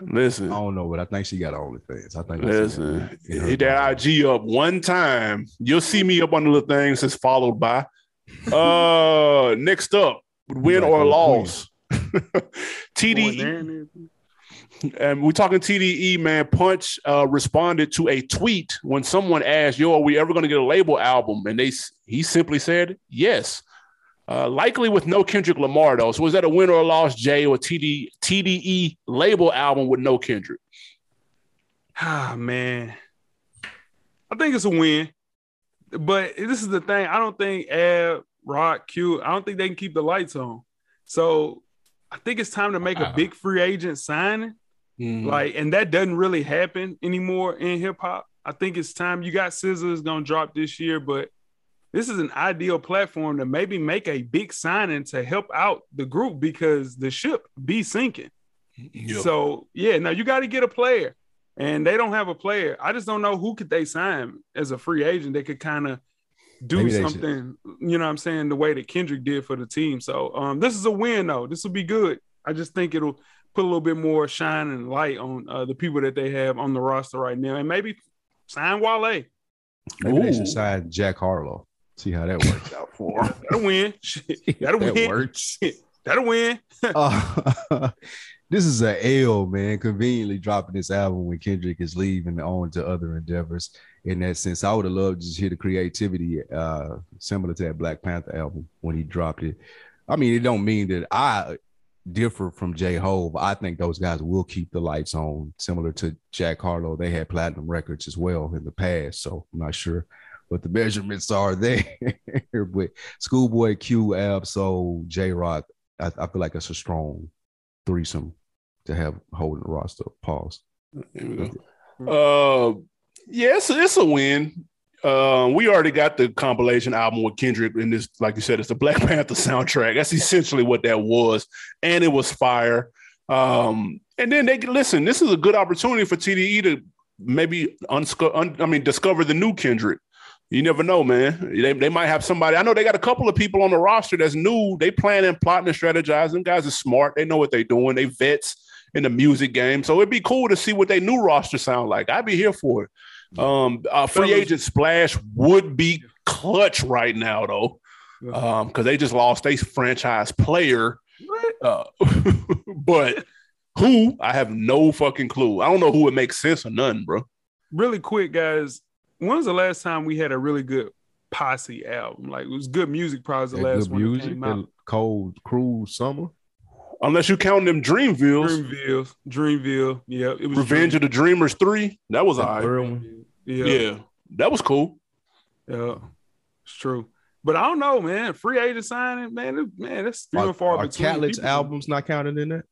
Listen. I don't know, but I think she got OnlyFans. I think I seen Listen, that hit that bio. IG up one time. You'll see me up on the little thing says followed by. Uh, next up, win Like or loss. TDE, and we're talking TDE. Man, Punch uh, responded to a tweet when someone asked, "Yo, are we ever going to get a label album?" And they he simply said, "Yes." Uh, likely with no Kendrick Lamar though. So was that a win or a loss, Jay, or TD, TDE label album with no Kendrick? Ah man, I think it's a win. But this is the thing. I don't think Ab, Rock, Q. I don't think they can keep the lights on. So I think it's time to make a big free agent signing. Mm-hmm. Like, and that doesn't really happen anymore in hip hop. I think it's time. You got Scissors gonna drop this year, but this is an ideal platform to maybe make a big signing to help out the group because the ship be sinking. Yeah. So yeah, now you got to get a player, and they don't have a player. I just don't know who could they sign as a free agent that could kind of do Maybe should- something. You know, what I'm saying the way that Kendrick did for the team. So um, this is a win though. This will be good. I just think it'll put a little bit more shine and light on uh, the people that they have on the roster right now, and maybe sign Wale. Maybe they should sign Jack Harlow. See how that works out for him. That'll win. That'll that win. works. That'll win. Uh, this is a L, man. Conveniently dropping this album when Kendrick is leaving on to other endeavors. In that sense, I would have loved to just hear the creativity uh, similar to that Black Panther album when he dropped it. I mean, it don't mean that I differ from J. Hove. I think those guys will keep the lights on, similar to Jack Harlow. They had platinum records as well in the past, so I'm not sure what the measurements are there. but Schoolboy Q, Ab, J. Rock, I, I feel like it's a strong threesome to have holding the roster. Pause. Uh, yeah, it's a, it's a win. Uh, we already got the compilation album with Kendrick in this, like you said, it's the Black Panther soundtrack. That's essentially what that was, and it was fire. Um, and then they can listen. This is a good opportunity for TDE to maybe unsco- un- I mean, discover the new Kendrick. You never know, man. They, they might have somebody. I know they got a couple of people on the roster that's new. They planning, plotting, and strategizing. Guys are smart. They know what they're doing. They vets in the music game. So it'd be cool to see what their new roster sound like. I'd be here for it. Um, a free agent splash would be clutch right now, though, um, because they just lost a franchise player. Uh, but who? I have no fucking clue. I don't know who would make sense or none, bro. Really quick, guys. When was the last time we had a really good posse album? Like it was good music. Probably the That last good one that music, came out. cold, cruel summer. Unless you count them Dreamvilles. Dreamville, Dreamville. Yeah, it was Revenge of the Dreamers 3. That was all right. Third one. Yeah, Yeah. That was cool. yeah, it's true. But I don't know, man. Free agent signing, man. it- Man, that's few Are, and far are between. Khaled's albums not counted in that?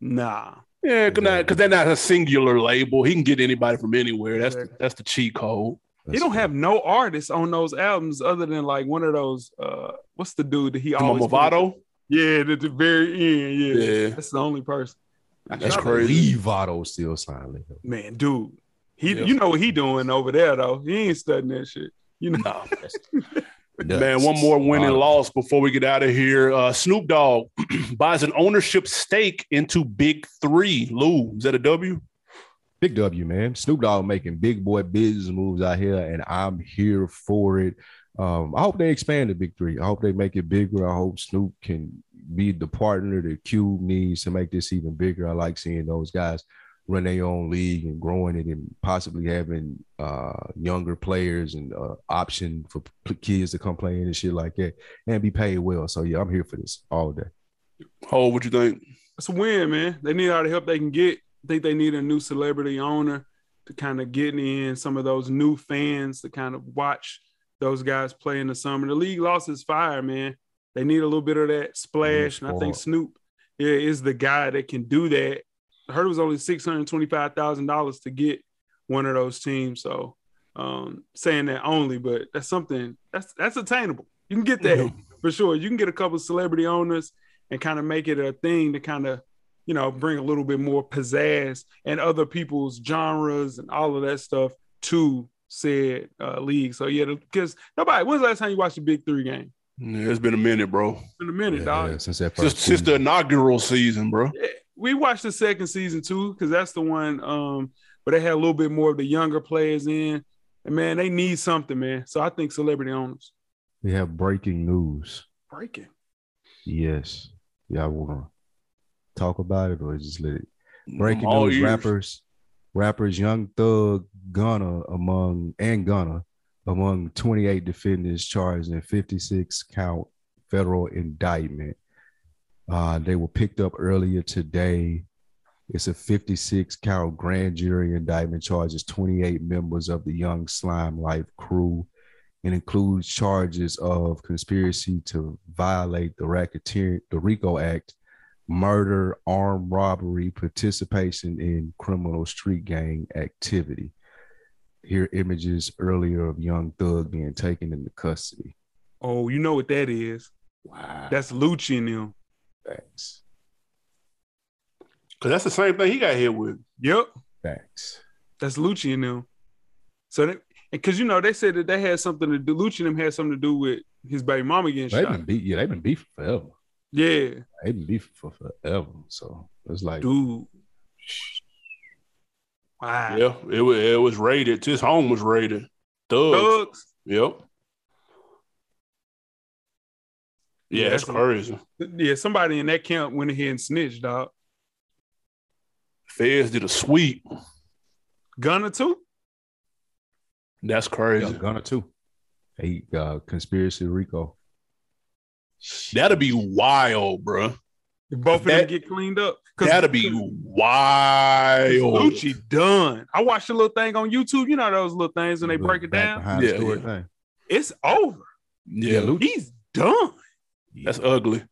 Nah. Yeah, because Exactly. they're not a singular label. He can get anybody from anywhere. That's the, that's the cheat code. he don't have no artists on those albums other than like one of those. uh What's the dude that he Come always? Movado. Yeah, at the very end. Yeah, Yeah. that's the only person. That's tried crazy. Leave Votto still silent. man, dude. He, Yeah. you know what he doing over there though. He ain't studying that shit. You know, Man, one more win and loss before we get out of here. Uh, Snoop Dogg buys an ownership stake into Big Three. Lou, is that a W? Big W, man. Snoop Dogg making big boy business moves out here, and I'm here for it. Um, I hope they expand the big three. I hope they make it bigger. I hope Snoop can be the partner that Cube needs to make this even bigger. I like seeing those guys run their own league and growing it and possibly having uh, younger players and uh, option for p- kids to come play in and shit like that and be paid well. So yeah, I'm here for this all day. Oh, what you think? it's a win, man. They need all the help they can get. I think they need a new celebrity owner to kind of get in some of those new fans to kind of watch those guys play in the summer. The league lost its fire, man. They need a little bit of that splash, and I think. Snoop yeah, is the guy that can do that. I heard it was only six hundred twenty-five thousand dollars to get one of those teams. So um, saying that only, but that's something that's that's attainable. You can get that Yeah. for sure. You can get a couple celebrity owners and kind of make it a thing to kind of you know bring a little bit more pizzazz and other people's genres and all of that stuff to said uh, league. So yeah, because nobody. When's the last time you watched a Big Three game? Yeah, it's been a minute, bro. In a minute, Yeah, dog. since that Since, since the inaugural season, bro. We watched the second season too because that's the one. Um, but they had a little bit more of the younger players in, and man, they need something, man. So I think celebrity owners we have breaking news. breaking. Yes. Y'all want to talk about it or just let it? Breaking news: ears. rappers, rappers, Young Thug, Gunna among and Gunna among 28 defendants charged in 56 count federal indictment. Uh, they were picked up earlier today. It's a 56 count grand jury indictment charges 28 members of the Young Slime Life crew and includes charges of conspiracy to violate the racketeer the RICO Act, murder, armed robbery, participation in criminal street gang activity. Here images earlier of young Thug being taken into custody. Oh, you know what that is? Wow. That's Lucci and them. Facts. Cause that's the same thing he got hit with. Yep, Thanks. that's Lucci and them. So that because you know they said that they had something to do. Lucci and them had something to do with his baby mama getting They've shot. been beat, yeah, they've been beefing forever. Yeah, They've been beefing for forever. So it's like dude. Wow. Yeah, it was it was raided. His home was raided. Thugs. Thugs. Yep. Yeah, Yeah, that's that's- crazy. Yeah, somebody in that camp went ahead and snitched, dog. Feds did a sweep. Gunna too. That's crazy. yeah, Gunna too. He uh, conspiracy Rico. That'll be wild, bro. If both of them get cleaned up. That'll be wild. Lucci done. I watched a little thing on YouTube. You know those little things when they break it down. behind Yeah, story yeah. thing. It's over. Yeah, Luke- He's done. That's ugly.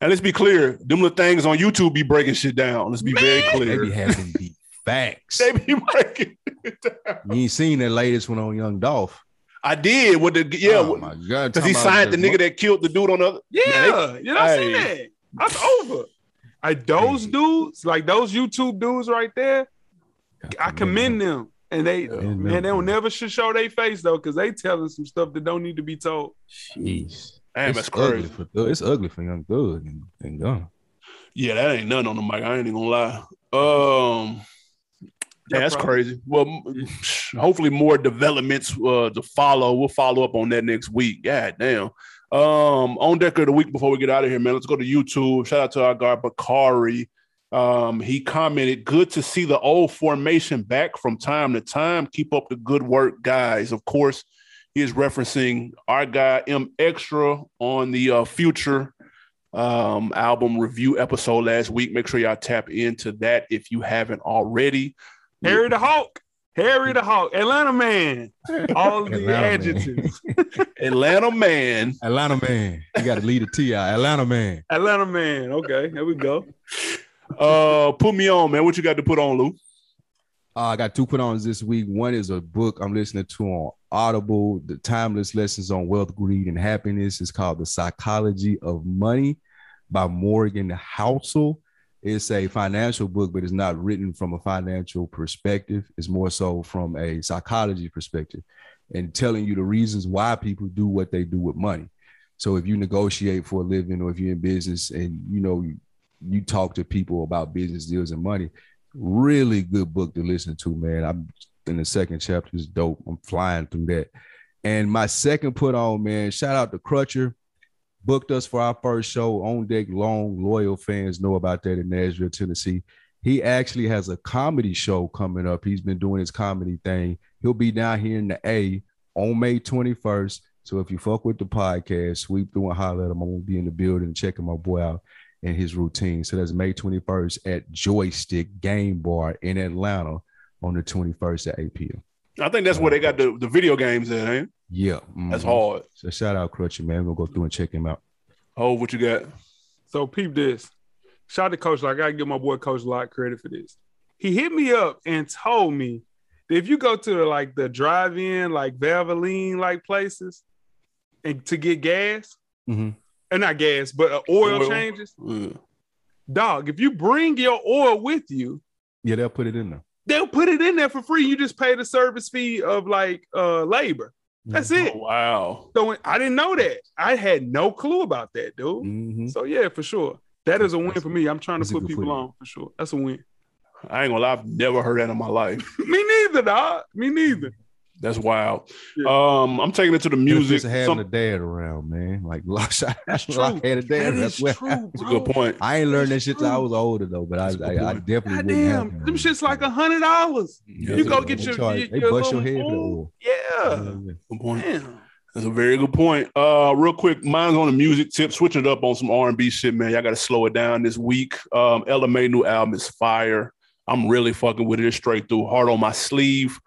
And let's be clear, them little things on YouTube be breaking shit down. Let's be very clear. They be having the facts. They be breaking it down. You ain't seen that latest one on Young Dolph. I did with the yeah, oh my god, because he signed the this nigga that killed the dude on the other. Yeah, you know, I seen Hey. that. That's over. Like those dudes, like those YouTube dudes right there, I commend them. And they Yeah. man, they don't never should show their face though, because they telling some stuff that don't need to be told. Jeez. Damn, it's that's ugly for It's ugly for young Thug and, and Gunna. Yeah, that ain't nothing on the mic. I ain't even gonna lie. Um, yeah, that's crazy. Well, hopefully more developments uh, to follow. We'll follow up on that next week. God damn. Um, on deck of the week before we get out of here, man. Let's go to YouTube. Shout out to our guy Bakari. Um, he commented, "Good to see the old formation back from time to time. Keep up the good work, guys." Of course, he is referencing our guy M Extra on the uh, future um, album review episode last week. Make sure y'all tap into that if you haven't already. Harry the Hawk, Harry the Hawk, Atlanta man, all the Atlanta man. adjectives. Atlanta man. Atlanta man. You got to lead a Ti. Atlanta man. Atlanta man. Okay, there we go. Uh, put me on, man. What you got to put on, Lou? Uh, I got two put ons this week. One is a book I'm listening to on Audible, The Timeless Lessons on Wealth, Greed, and Happiness. It's called The Psychology of Money by Morgan Housel. It's a financial book, but it's not written from a financial perspective. It's more so from a psychology perspective and telling you the reasons why people do what they do with money. So if you negotiate for a living or if you're in business and you know you, you talk to people about business deals and money, really good book to listen to, man. I'm in the second chapter is dope. I'm flying through that. And my second put on, man, shout out to Crutcher. Booked us for our first show on deck. Long loyal fans know about that in Nashville, Tennessee. He actually has a comedy show coming up. He's been doing his comedy thing. He'll be down here in the A on May 21st. So if you fuck with the podcast, sweep through and holler at him. I'm gonna be in the building checking my boy out and his routine. So that's May 21st at Joystick Game Bar in Atlanta on the 21st at 8 p.m. I think that's where they got the, the video games at, ain't it? Yeah, That's mhm. hard. So shout out Crutchy, man. We're gonna go through and check him out. Oh, what you got? So peep this. Shout out to Coach. Like I gotta give my boy Coach a lot credit for this. He hit me up and told me that if you go to the, like the drive-in, like Valvoline like places, and to get gas, Mhm. and not gas, but uh, oil, Oil. changes, Uh, dog. If you bring your oil with you, Yeah, they'll put it in there. They'll put it in there for free. You just pay the service fee of like uh labor. That's it. oh, wow. So I didn't know that. I had no clue about that, dude. Mhm. So yeah, for sure. That is a win for me. I'm trying That's to put people on for sure. That's a win. I ain't gonna lie, I've never heard that in my life. me neither, dog. Me neither. That's wild. Yeah. Um, I'm taking it to the music. Having Some- a dad around, man. Like lost That's true. Lock had a dad. That That's true, That's a good point. I ain't learned that That's shit till I was older though, but I, That's good I, I definitely God damn, to. them shit's like a hundred dollars. Yeah, You go get your, your, They bust your head for the oil. oil. Yeah. Good point. Damn. That's a very good point. Uh, real quick, mine's on the music tip. Switching it up on some R and B shit, man. Y'all got to slow it down this week. Um, Ella Mai new album is fire. I'm really fucking with it It's straight through. Heart on my sleeve.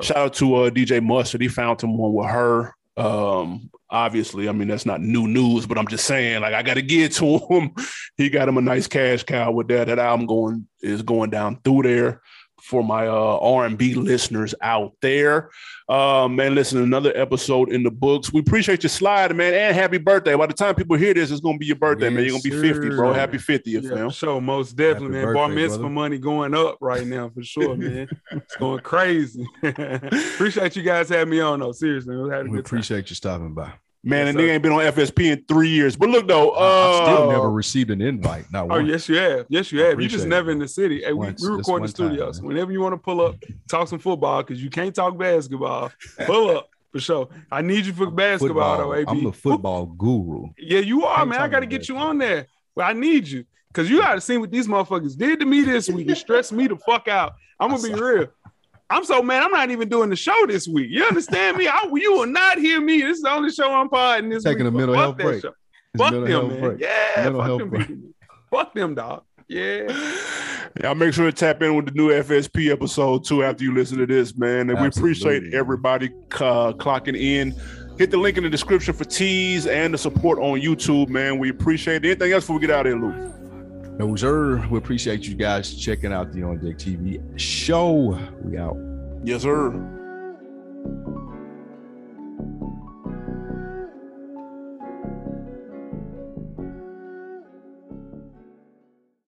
Shout out to uh, DJ Mustard. He found him one with her. Um, obviously, I mean that's not new news, but I'm just saying, like I got to get to him. he got him a nice cash cow with that. That album going is going down through there for my uh, R&B listeners out there. Uh, man, listen, another episode in the books. We appreciate you sliding, man, and happy birthday. By the time people hear this, it's gonna be your birthday, man. You're gonna be 50, bro. sir. Happy 50th, Yeah, man. for sure. Most definitely, Happy man. Bar birthday, mitzvah brother. money going up right now for sure, man. it's going crazy. Appreciate you guys having me on though. Seriously, we had a good time. appreciate you stopping by. Man, Yes, and nigga sir. ain't been on FSP in three years. But look though, I uh, still never received an invite. Not Oh one. yes, you have. Yes, you have. You just appreciate never it. in the city. Hey, we, Once- we just record in the time, studios. man. Whenever you want to pull up, talk some football because you can't talk basketball. Pull up for sure. I need you for basketball though, AB. I'm the football guru. Yeah, you are, Can't man. I got to about get you on there. Well, I need you because you got to see what these motherfuckers did to me this week. It stressed me the fuck out. I'm gonna be real. I'm so man. I'm not even doing the show this week. You understand me? I, you will not hear me. This is the only show I'm podding this Taking week. a but mental health that break. show. Fuck them, health man. break. Yeah, Mental fuck them break. Fuck them, dog. Yeah. Y'all make sure to tap in with the new FSP episode too after you listen to this, man. And we appreciate everybody uh, clocking in. Hit the link in the description for teas and the support on YouTube, man. We appreciate it. Anything else before we get out of here, Lou? No, sir. We appreciate you guys checking out the On Deck TV show. We out. Yes, sir.